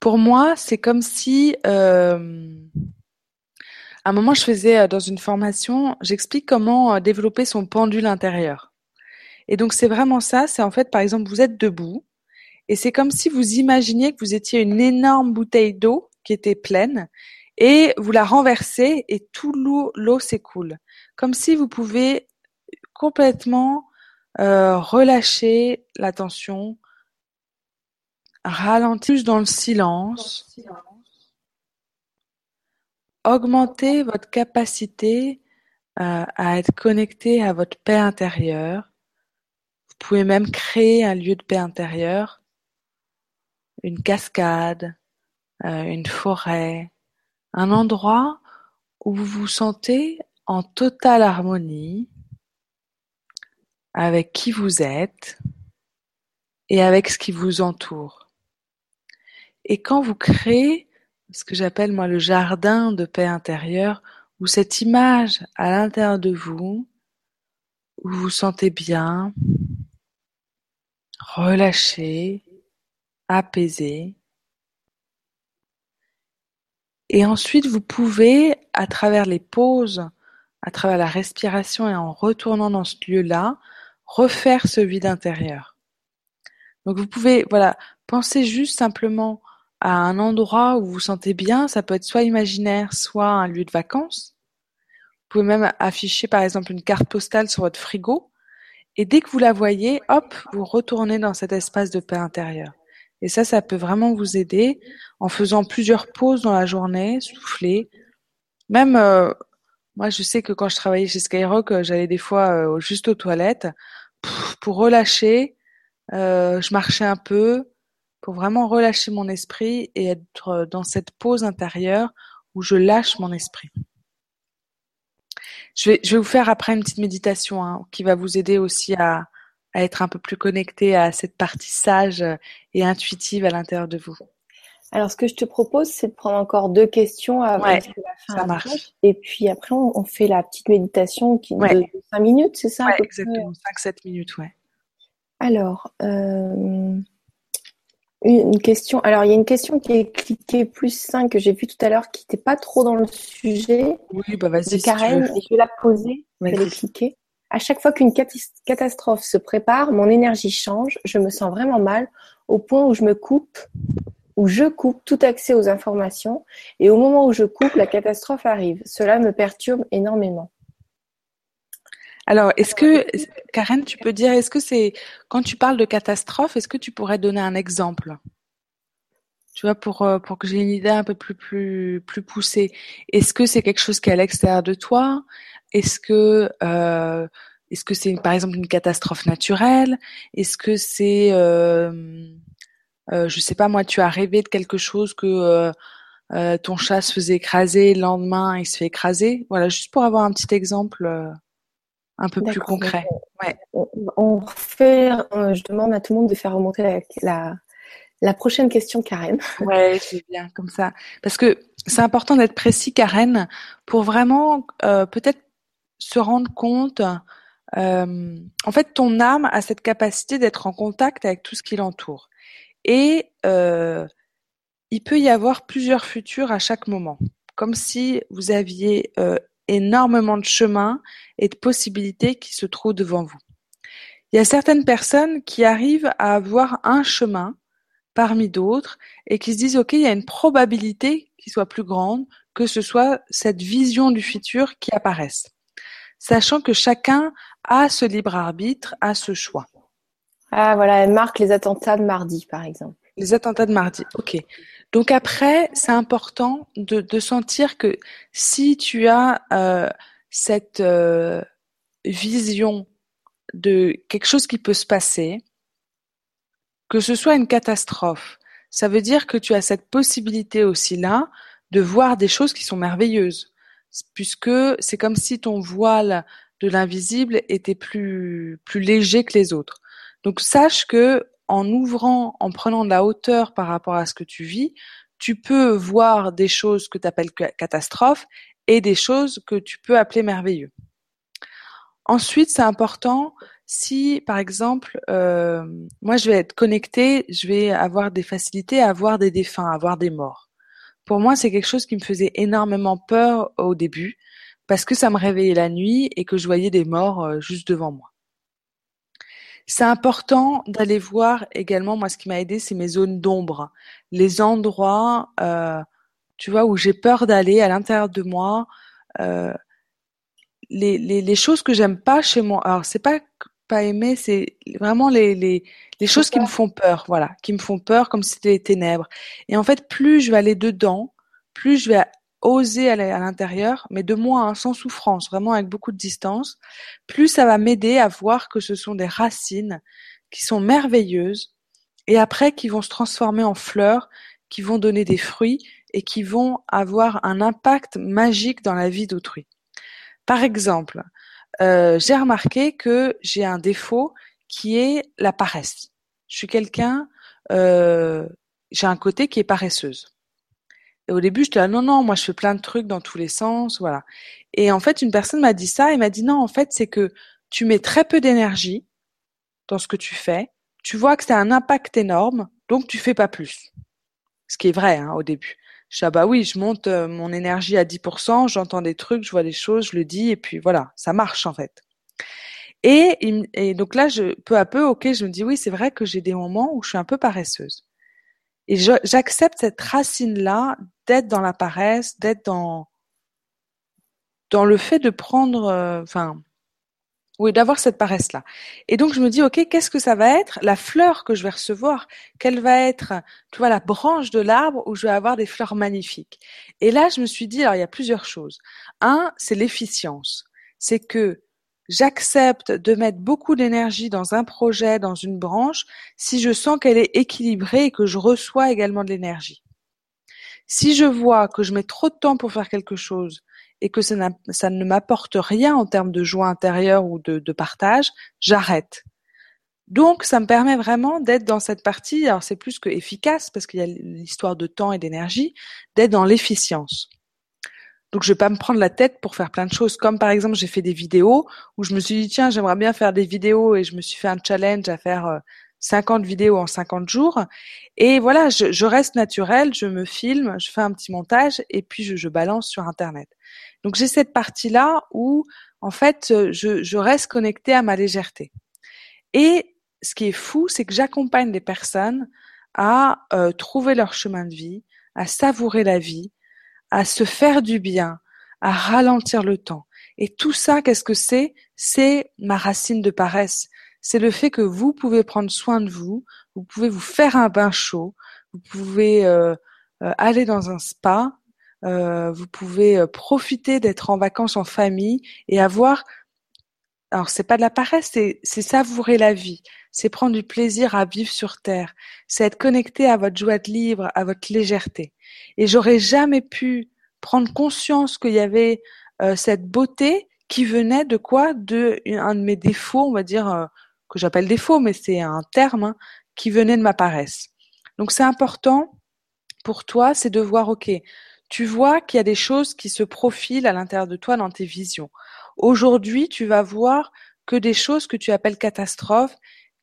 pour moi, c'est comme si, euh, à un moment, je faisais euh, dans une formation, j'explique comment euh, développer son pendule intérieur. Et donc, c'est vraiment ça, c'est en fait, par exemple, vous êtes debout, et c'est comme si vous imaginiez que vous étiez une énorme bouteille d'eau qui était pleine, et vous la renversez, et tout l'eau, l'eau s'écoule. Comme si vous pouvez complètement relâcher la tension, ralentir dans le silence, augmenter votre capacité euh, à être connecté à votre paix intérieure. Vous pouvez même créer un lieu de paix intérieure, une cascade, euh, une forêt, un endroit où vous vous sentez en totale harmonie avec qui vous êtes et avec ce qui vous entoure. Et quand vous créez ce que j'appelle moi le jardin de paix intérieure, où cette image à l'intérieur de vous, où vous vous sentez bien, relâché, apaisé. Et ensuite, vous pouvez, à travers les pauses, à travers la respiration et en retournant dans ce lieu-là, refaire ce vide intérieur. Donc vous pouvez, voilà, penser juste simplement à un endroit où vous vous sentez bien, ça peut être soit imaginaire, soit un lieu de vacances. Vous pouvez même afficher par exemple une carte postale sur votre frigo et dès que vous la voyez, hop, vous retournez dans cet espace de paix intérieure. Et ça, ça peut vraiment vous aider en faisant plusieurs pauses dans la journée, souffler. Même, euh, moi, je sais que quand je travaillais chez Skyrock, euh, j'allais des fois euh, juste aux toilettes pour relâcher. je marchais un peu, pour vraiment relâcher mon esprit et être dans cette pause intérieure où je lâche mon esprit. Je vais, je vais vous faire après une petite méditation hein, qui va vous aider aussi à, à être un peu plus connecté à cette partie sage et intuitive à l'intérieur de vous. Alors, ce que je te propose, c'est de prendre encore deux questions avant ouais, la fin. Ça marche. Et puis après, on, on, fait la petite méditation qui ouais. de 5 minutes, c'est ça Ouais, exactement. 5-7 minutes, ouais. Alors, euh, une question. Alors, il y a une question qui est cliquée plus 5 que j'ai vue tout à l'heure qui n'était pas trop dans le sujet. Oui, bah vas-y. De Karen, si je vais la poser. Je vais cliquer. À chaque fois qu'une catastrophe se prépare, mon énergie change. Je me sens vraiment mal au point où je me coupe, où je coupe tout accès aux informations. Et au moment où je coupe, la catastrophe arrive. Cela me perturbe énormément. Alors, est-ce que, Karen, tu peux dire, est-ce que c'est, quand tu parles de catastrophe, est-ce que tu pourrais donner un exemple? Tu vois, pour, euh, pour que j'ai une idée un peu plus, plus, plus poussée. Est-ce que c'est quelque chose qui est à l'extérieur de toi? Est-ce que, euh, est-ce que c'est par exemple une catastrophe naturelle? Est-ce que c'est, euh, euh, je sais pas moi, tu as rêvé de quelque chose que euh, ton chat se faisait écraser, le lendemain il se fait écraser? Voilà, juste pour avoir un petit exemple un peu plus concret. Ouais. On, refait, euh, je demande à tout le monde de faire remonter la, la, la prochaine question, Karen. Ouais, c'est bien comme ça. Parce que c'est important d'être précis, Karen, pour vraiment euh, peut-être se rendre compte. Euh, en fait, ton âme a cette capacité d'être en contact avec tout ce qui l'entoure. Et euh, il peut y avoir plusieurs futurs à chaque moment. comme si vous aviez euh, énormément de chemins et de possibilités qui se trouvent devant vous. Il y a certaines personnes qui arrivent à avoir un chemin parmi d'autres et qui se disent OK, il y a une probabilité qui soit plus grande que ce soit cette vision du futur qui apparaisse, sachant que chacun a ce libre arbitre, a ce choix. Ah voilà, elle marque les attentats de mardi, par exemple. Les attentats de mardi, ok. Donc après, c'est important de, sentir que si tu as euh, cette euh, vision de quelque chose qui peut se passer, que ce soit une catastrophe, ça veut dire que tu as cette possibilité aussi là de voir des choses qui sont merveilleuses, puisque c'est comme si ton voile de l'invisible était plus plus léger que les autres. Donc sache que en ouvrant, en prenant de la hauteur par rapport à ce que tu vis, tu peux voir des choses que tu appelles catastrophes et des choses que tu peux appeler merveilleux. Ensuite, c'est important si, par exemple, euh, moi je vais être connecté, je vais avoir des facilités à avoir des défunts, à avoir des morts. Pour moi, c'est quelque chose qui me faisait énormément peur au début parce que ça me réveillait la nuit et que je voyais des morts euh, juste devant moi. C'est important d'aller voir également, moi ce qui m'a aidé, c'est mes zones d'ombre, les endroits, euh, tu vois, où j'ai peur d'aller à l'intérieur de moi, euh, les, les, les, choses que j'aime pas chez moi. Alors c'est pas pas aimer, c'est vraiment les, les, les choses qui me font peur, voilà, qui me font peur comme si c'était les ténèbres. Et en fait, plus je vais aller dedans, plus je vais oser aller à l'intérieur, mais de moi, hein, sans souffrance, vraiment avec beaucoup de distance, plus ça va m'aider à voir que ce sont des racines qui sont merveilleuses et après qui vont se transformer en fleurs, qui vont donner des fruits et qui vont avoir un impact magique dans la vie d'autrui. Par exemple, euh, j'ai remarqué que j'ai un défaut qui est la paresse. Je suis quelqu'un, euh, j'ai un côté qui est paresseuse. Et au début, j'étais là, non, non, moi je fais plein de trucs dans tous les sens, voilà. Et en fait, une personne m'a dit ça et m'a dit non, en fait, c'est que tu mets très peu d'énergie dans ce que tu fais. Tu vois que ça a un impact énorme, donc tu fais pas plus. Ce qui est vrai hein, au début. Je dis, ah bah oui, je monte euh, mon énergie à 10%, j'entends des trucs, je vois des choses, je le dis, et puis voilà, ça marche en fait. Et, et donc là, peu à peu, ok, je me dis oui, c'est vrai que j'ai des moments où je suis un peu paresseuse. Et j'accepte cette racine-là d'être dans la paresse, d'être dans dans le fait de prendre, euh, enfin, oui, d'avoir cette paresse-là. Et donc je me dis, ok, qu'est-ce que ça va être? La fleur que je vais recevoir, quelle va être, tu vois, la branche de l'arbre où je vais avoir des fleurs magnifiques? Et là, je me suis dit, alors il y a plusieurs choses. Un, c'est l'efficience. C'est que J'accepte de mettre beaucoup d'énergie dans un projet, dans une branche, si je sens qu'elle est équilibrée et que je reçois également de l'énergie. Si je vois que je mets trop de temps pour faire quelque chose et que ça, ne m'apporte rien en termes de joie intérieure ou de, de partage, j'arrête. Donc, ça me permet vraiment d'être dans cette partie, alors c'est plus que efficace parce qu'il y a l'histoire de temps et d'énergie, d'être dans l'efficience. Donc je vais pas me prendre la tête pour faire plein de choses. Comme par exemple, j'ai fait des vidéos où je me suis dit tiens, j'aimerais bien faire des vidéos et je me suis fait un challenge à faire 50 euh, vidéos en 50 jours. Et voilà, je, reste naturelle, je me filme, je fais un petit montage et puis je, balance sur Internet. Donc j'ai cette partie-là où en fait je, je reste connectée à ma légèreté. Et ce qui est fou, c'est que j'accompagne des personnes à euh, trouver leur chemin de vie, à savourer la vie, à se faire du bien, à ralentir le temps. Et tout ça, qu'est-ce que c'est? C'est ma racine de paresse. C'est le fait que vous pouvez prendre soin de vous, vous pouvez vous faire un bain chaud, vous pouvez euh, euh, aller dans un spa, euh, vous pouvez profiter d'être en vacances en famille et avoir alors c'est pas de la paresse, c'est, c'est savourer la vie, c'est prendre du plaisir à vivre sur terre, c'est être connecté à votre joie de vivre, à votre légèreté. Et j'aurais jamais pu prendre conscience qu'il y avait euh, cette beauté qui venait de quoi? De un de mes défauts, on va dire euh, que j'appelle défaut, mais c'est un terme hein, qui venait de ma paresse. Donc c'est important pour toi, c'est de voir, ok, tu vois qu'il y a des choses qui se profilent à l'intérieur de toi dans tes visions. Aujourd'hui, tu vas voir que des choses que tu appelles catastrophes,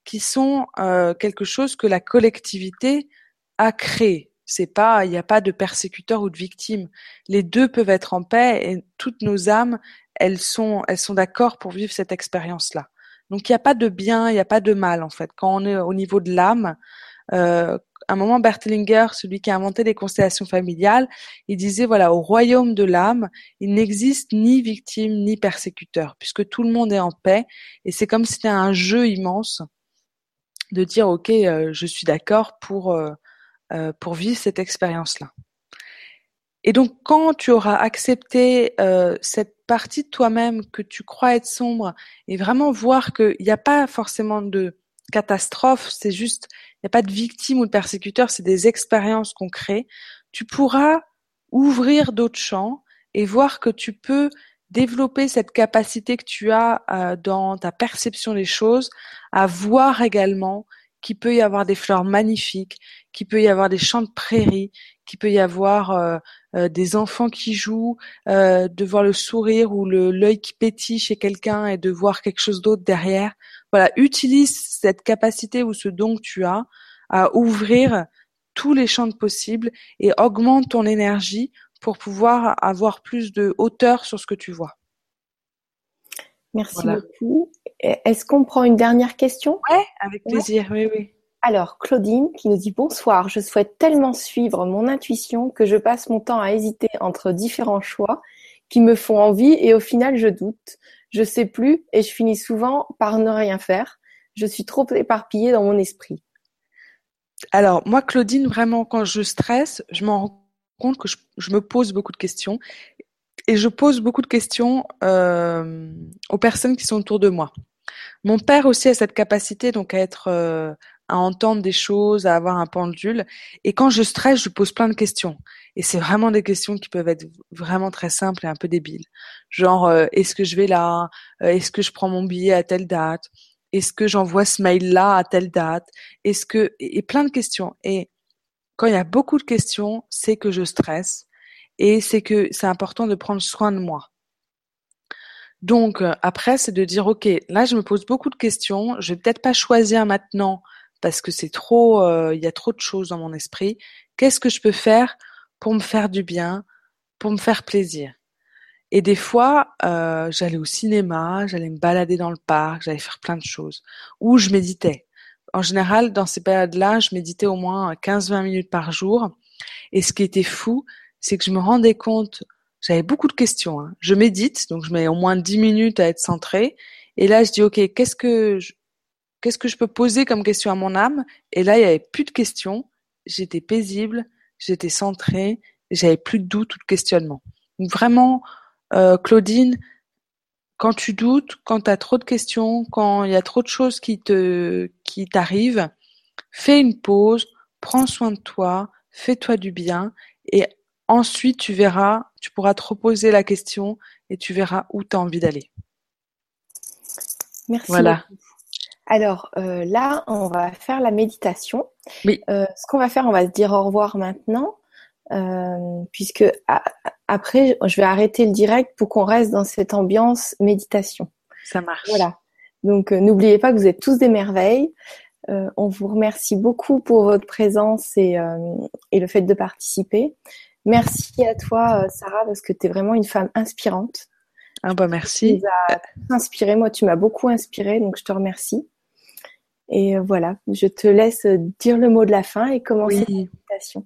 qui sont euh, quelque chose que la collectivité a créé. C'est pas, il n'y a pas de persécuteur ou de victime. Les deux peuvent être en paix et toutes nos âmes, elles sont, elles sont d'accord pour vivre cette expérience-là. Donc il n'y a pas de bien, il n'y a pas de mal en fait. Quand on est au niveau de l'âme, euh, à un moment, Bertelinger, celui qui a inventé les constellations familiales, il disait voilà, au royaume de l'âme, il n'existe ni victime ni persécuteur, puisque tout le monde est en paix, et c'est comme si c'était un jeu immense de dire ok, euh, je suis d'accord pour euh, euh, pour vivre cette expérience-là. Et donc, quand tu auras accepté cette partie de toi-même que tu crois être sombre, et vraiment voir qu'il n'y a pas forcément de catastrophe, c'est juste, il n'y a pas de victime ou de persécuteur, c'est des expériences qu'on crée, tu pourras ouvrir d'autres champs et voir que tu peux développer cette capacité que tu as euh, dans ta perception des choses à voir également qu'il peut y avoir des fleurs magnifiques, qu'il peut y avoir des champs de prairies, qu'il peut y avoir euh, euh, des enfants qui jouent, de voir le sourire ou l'œil qui pétille chez quelqu'un et de voir quelque chose d'autre derrière. Voilà, utilise cette capacité ou ce don que tu as à ouvrir tous les champs possibles et augmente ton énergie pour pouvoir avoir plus de hauteur sur ce que tu vois. Merci beaucoup. Est-ce qu'on prend une dernière question? Oui, avec plaisir, oui, oui. Alors, Claudine qui nous dit bonsoir, je souhaite tellement suivre mon intuition que je passe mon temps à hésiter entre différents choix qui me font envie et au final je doute. Je sais plus et je finis souvent par ne rien faire. Je suis trop éparpillée dans mon esprit. Alors, moi, Claudine, vraiment, quand je stresse, je m'en rends compte que je, me pose beaucoup de questions et je pose beaucoup de questions euh, aux personnes qui sont autour de moi. Mon père aussi a cette capacité donc à être euh, à entendre des choses, à avoir un pendule. Et quand je stresse, je pose plein de questions. Et c'est vraiment des questions qui peuvent être vraiment très simples et un peu débiles. Genre, euh, est-ce que je vais là? Est-ce que je prends mon billet à telle date? Est-ce que j'envoie ce mail-là à telle date? Est-ce que et plein de questions. Quand il y a beaucoup de questions, c'est que je stresse et c'est que c'est important de prendre soin de moi. Donc euh, après, c'est de dire ok, là je me pose beaucoup de questions, je vais peut-être pas choisir maintenant parce que c'est trop, euh, il y a trop de choses dans mon esprit. Qu'est-ce que je peux faire pour me faire du bien, pour me faire plaisir? Et des fois, euh, j'allais au cinéma, j'allais me balader dans le parc, j'allais faire plein de choses, ou je méditais en général, dans ces périodes-là, je méditais au moins 15-20 minutes par jour. Et ce qui était fou, c'est que je me rendais compte, j'avais beaucoup de questions. Hein. Je médite, donc je mets au moins 10 minutes à être centrée. Et là, je dis, OK, qu'est-ce que je, qu'est-ce que je peux poser comme question à mon âme? Et là, il n'y avait plus de questions. J'étais paisible, j'étais centrée, j'avais plus de doute ou de questionnement. Donc vraiment, euh, Claudine, quand tu doutes, quand tu as trop de questions, quand il y a trop de choses qui te qui t'arrivent, fais une pause, prends soin de toi, fais-toi du bien et ensuite tu verras, tu pourras te reposer la question et tu verras où tu as envie d'aller. Merci. Voilà. Alors euh, là, on va faire la méditation. Oui. Euh, ce qu'on va faire, on va se dire au revoir maintenant. Euh, puisque après, je vais arrêter le direct pour qu'on reste dans cette ambiance méditation. Ça marche. Voilà. Donc, euh, n'oubliez pas que vous êtes tous des merveilles. Euh, on vous remercie beaucoup pour votre présence et, et le fait de participer. Merci à toi, Sarah, parce que tu es vraiment une femme inspirante. Ah bah merci. Tu as inspiré. Moi, tu m'as beaucoup inspiré, donc je te remercie. Et voilà, je te laisse dire le mot de la fin et commencer la méditation.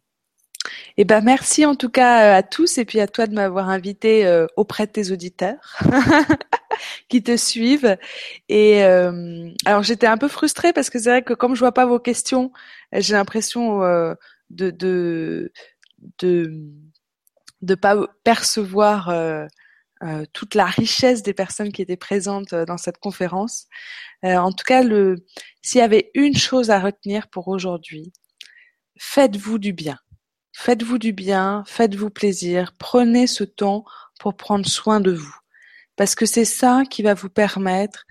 Eh ben merci en tout cas euh, à tous et puis à toi de m'avoir invité euh, auprès de tes auditeurs qui te suivent. Et euh, alors j'étais un peu frustrée parce que c'est vrai que comme je vois pas vos questions, j'ai l'impression de de de pas percevoir toute la richesse des personnes qui étaient présentes dans cette conférence. en tout cas, le s'il y avait une chose à retenir pour aujourd'hui, faites-vous du bien Faites-vous du bien, faites-vous plaisir, prenez ce temps pour prendre soin de vous. Parce que c'est ça qui va vous permettre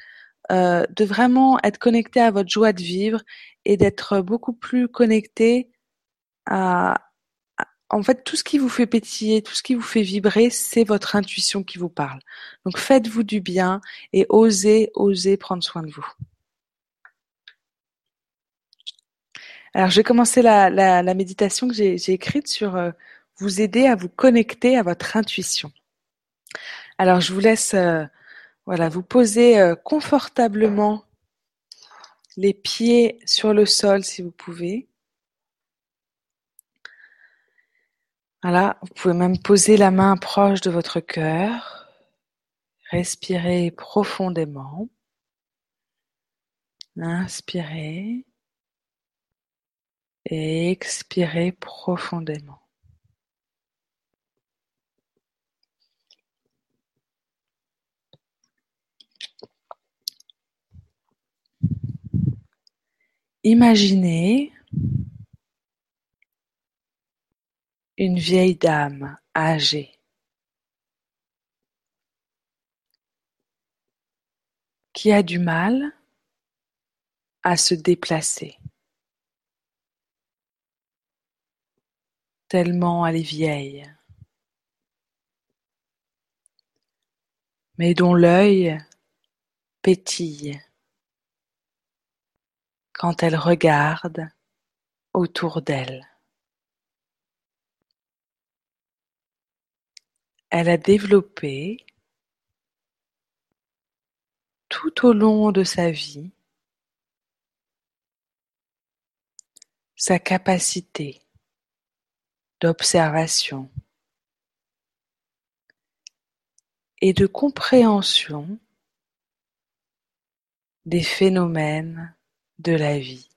euh, de vraiment être connecté à votre joie de vivre et d'être beaucoup plus connecté à, en fait, tout ce qui vous fait pétiller, tout ce qui vous fait vibrer, c'est votre intuition qui vous parle. Donc faites-vous du bien et osez, osez prendre soin de vous. Alors, je vais commencer la, la, la méditation que j'ai écrite sur euh, vous aider à vous connecter à votre intuition. Alors, je vous laisse euh, voilà, vous poser euh, confortablement les pieds sur le sol si vous pouvez. Voilà, vous pouvez même poser la main proche de votre cœur. Respirez profondément. Inspirez et expirez profondément. Imaginez une vieille dame âgée qui a du mal à se déplacer. Tellement elle est vieille, mais dont l'œil pétille quand elle regarde autour d'elle. Elle a développé tout au long de sa vie sa capacité d'observation et de compréhension des phénomènes de la vie.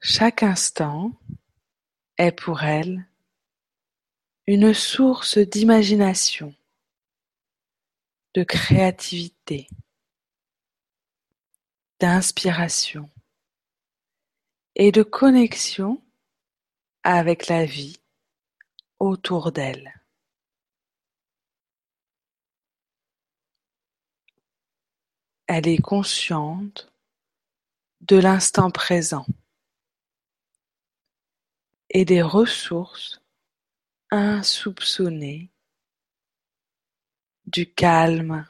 Chaque instant est pour elle une source d'imagination, de créativité, d'inspiration et de connexion avec la vie autour d'elle. Elle est consciente de l'instant présent et des ressources insoupçonnées du calme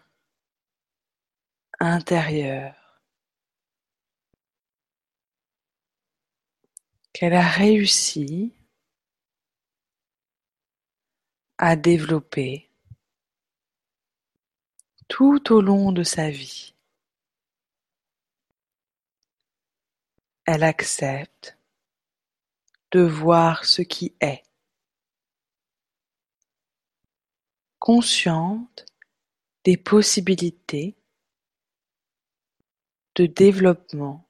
intérieur. Qu'elle a réussi à développer tout au long de sa vie. Elle accepte de voir ce qui est, consciente des possibilités de développement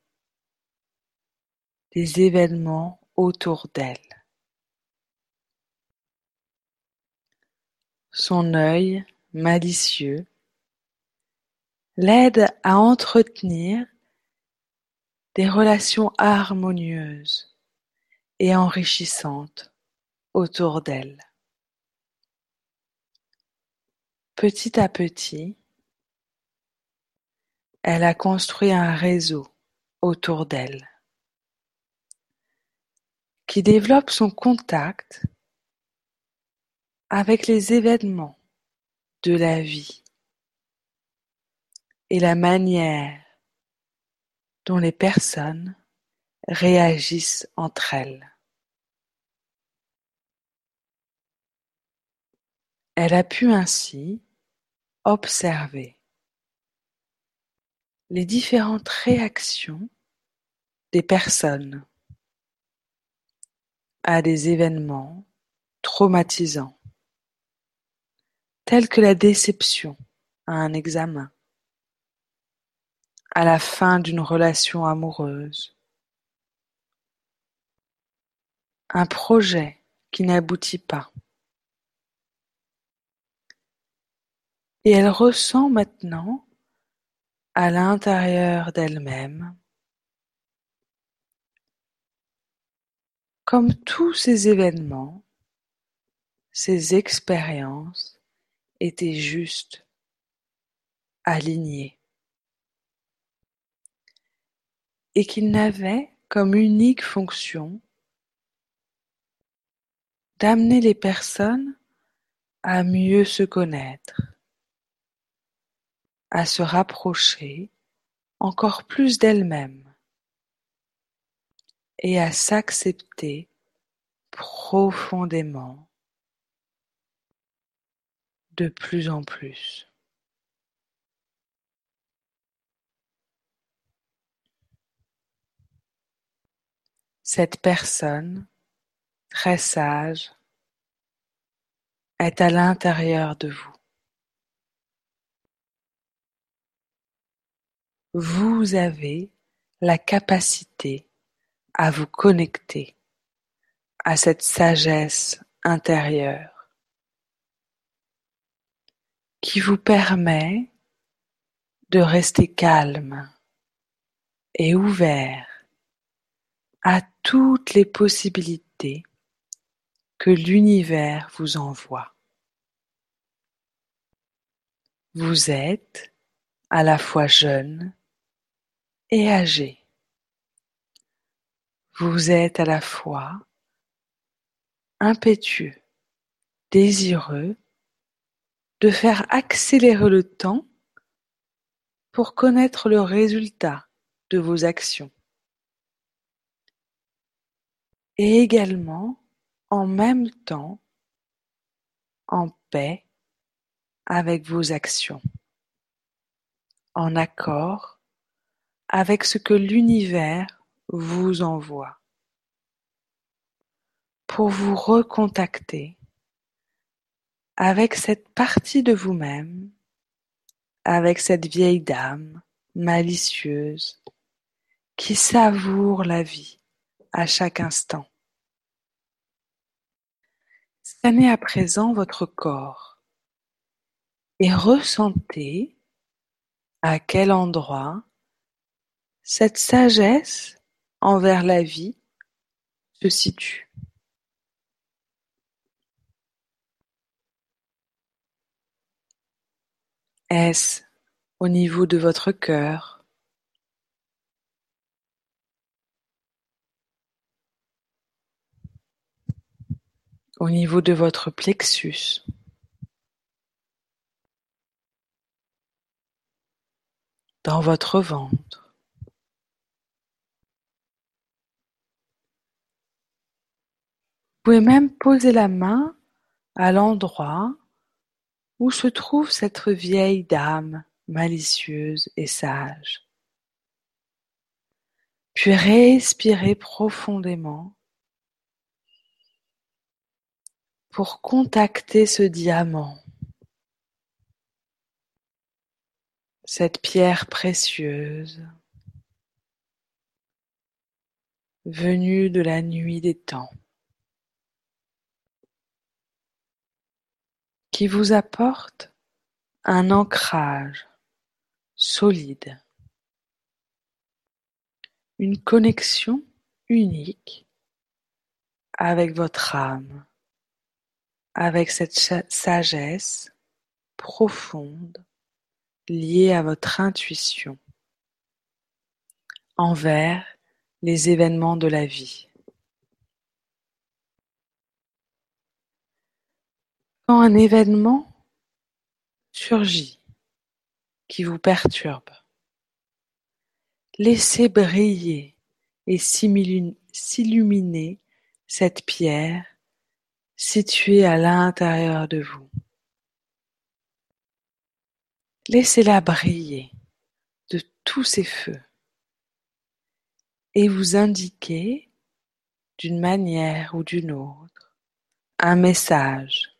des événements autour d'elle. Son œil malicieux l'aide à entretenir des relations harmonieuses et enrichissantes autour d'elle. Petit à petit, elle a construit un réseau autour d'elle qui développe son contact avec les événements de la vie et la manière dont les personnes réagissent entre elles. Elle a pu ainsi observer les différentes réactions des personnes à des événements traumatisants, tels que la déception à un examen, à la fin d'une relation amoureuse, un projet qui n'aboutit pas. Et elle ressent maintenant à l'intérieur d'elle-même Comme tous ces événements, ces expériences étaient justes, alignées, et qu'ils n'avaient comme unique fonction d'amener les personnes à mieux se connaître, à se rapprocher encore plus d'elle-même et à s'accepter profondément de plus en plus. Cette personne, très sage, est à l'intérieur de vous. Vous avez la capacité à vous connecter à cette sagesse intérieure qui vous permet de rester calme et ouvert à toutes les possibilités que l'univers vous envoie. Vous êtes à la fois jeune et âgé. Vous êtes à la fois impétueux, désireux de faire accélérer le temps pour connaître le résultat de vos actions. Et également, en même temps, en paix avec vos actions, en accord avec ce que l'univers vous envoie pour vous recontacter avec cette partie de vous-même, avec cette vieille dame malicieuse qui savoure la vie à chaque instant. Scannez à présent votre corps et ressentez à quel endroit cette sagesse envers la vie se situe. Est-ce au niveau de votre cœur? Au niveau de votre plexus? Dans votre ventre? Pouvez même poser la main à l'endroit où se trouve cette vieille dame malicieuse et sage. Puis respirez profondément pour contacter ce diamant, cette pierre précieuse venue de la nuit des temps. Qui vous apporte un ancrage solide, une connexion unique avec votre âme, avec cette sagesse profonde liée à votre intuition envers les événements de la vie. Quand un événement surgit qui vous perturbe, laissez briller et s'illuminer cette pierre située à l'intérieur de vous. Laissez-la briller de tous ses feux et vous indiquer d'une manière ou d'une autre un message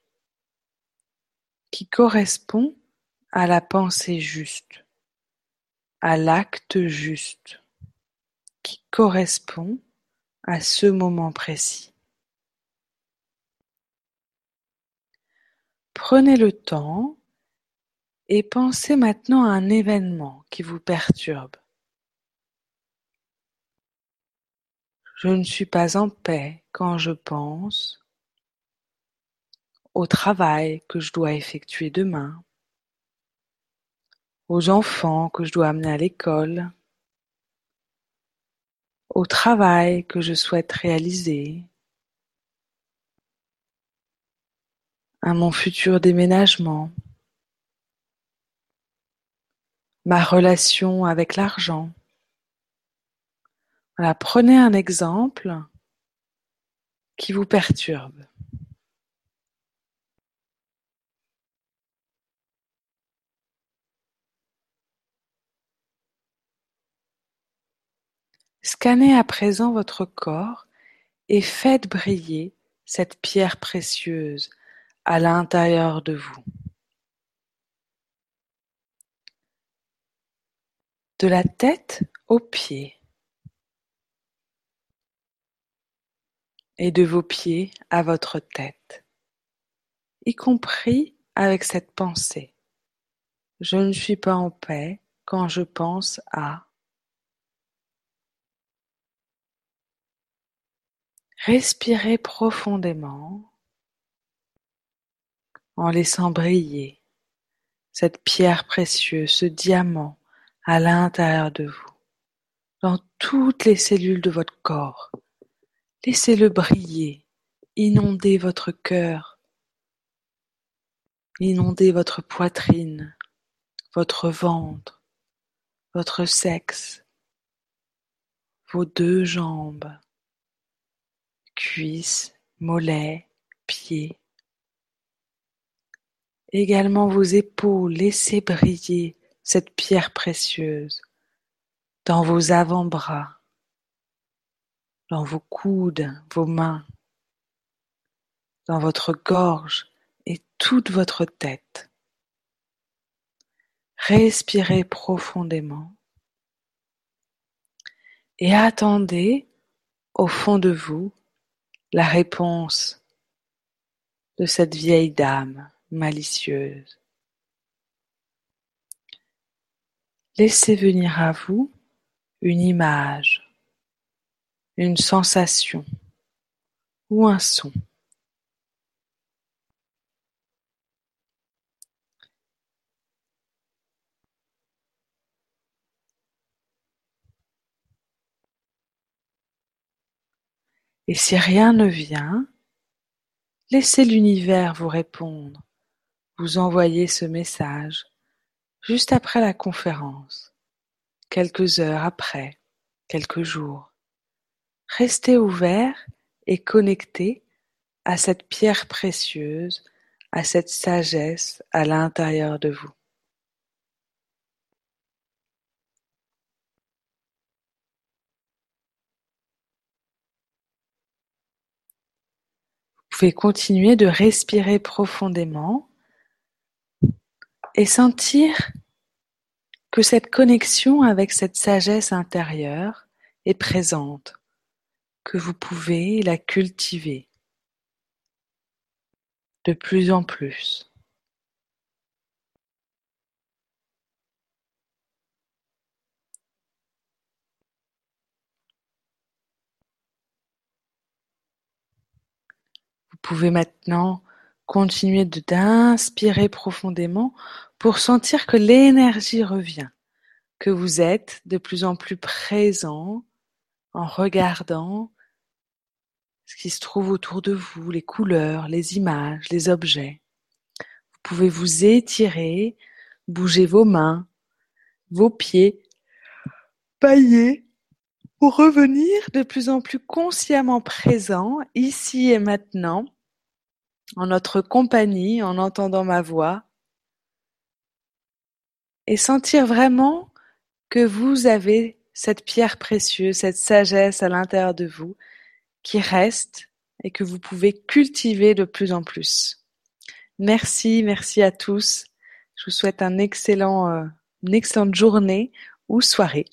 qui correspond à la pensée juste, à l'acte juste, qui correspond à ce moment précis. Prenez le temps et pensez maintenant à un événement qui vous perturbe. Je ne suis pas en paix quand je pense au travail que je dois effectuer demain, aux enfants que je dois amener à l'école, au travail que je souhaite réaliser, à mon futur déménagement, ma relation avec l'argent. Voilà, prenez un exemple qui vous perturbe. Scannez à présent votre corps et faites briller cette pierre précieuse à l'intérieur de vous. De la tête aux pieds. Et de vos pieds à votre tête. Y compris avec cette pensée. Je ne suis pas en paix quand je pense à Respirez profondément en laissant briller cette pierre précieuse, ce diamant à l'intérieur de vous, dans toutes les cellules de votre corps. Laissez-le briller, inonder votre cœur, inonder votre poitrine, votre ventre, votre sexe, vos deux jambes, cuisses, mollets, pieds. Également vos épaules, laissez briller cette pierre précieuse dans vos avant-bras, dans vos coudes, vos mains, dans votre gorge et toute votre tête. Respirez profondément et attendez au fond de vous la réponse de cette vieille dame malicieuse. Laissez venir à vous une image, une sensation ou un son. Et si rien ne vient, laissez l'univers vous répondre, vous envoyer ce message juste après la conférence, quelques heures après, quelques jours. Restez ouvert et connecté à cette pierre précieuse, à cette sagesse à l'intérieur de vous. Pouvez continuer de respirer profondément et sentir que cette connexion avec cette sagesse intérieure est présente, que vous pouvez la cultiver de plus en plus. Pouvez maintenant continuer d'inspirer profondément pour sentir que l'énergie revient, que vous êtes de plus en plus présent en regardant ce qui se trouve autour de vous, les couleurs, les images, les objets. Vous pouvez vous étirer, bouger vos mains, vos pieds, pailler pour revenir de plus en plus consciemment présent, ici et maintenant, en notre compagnie, en entendant ma voix, et sentir vraiment que vous avez cette pierre précieuse, cette sagesse à l'intérieur de vous qui reste et que vous pouvez cultiver de plus en plus. Merci, merci à tous. Je vous souhaite un excellent, euh, une excellente journée ou soirée.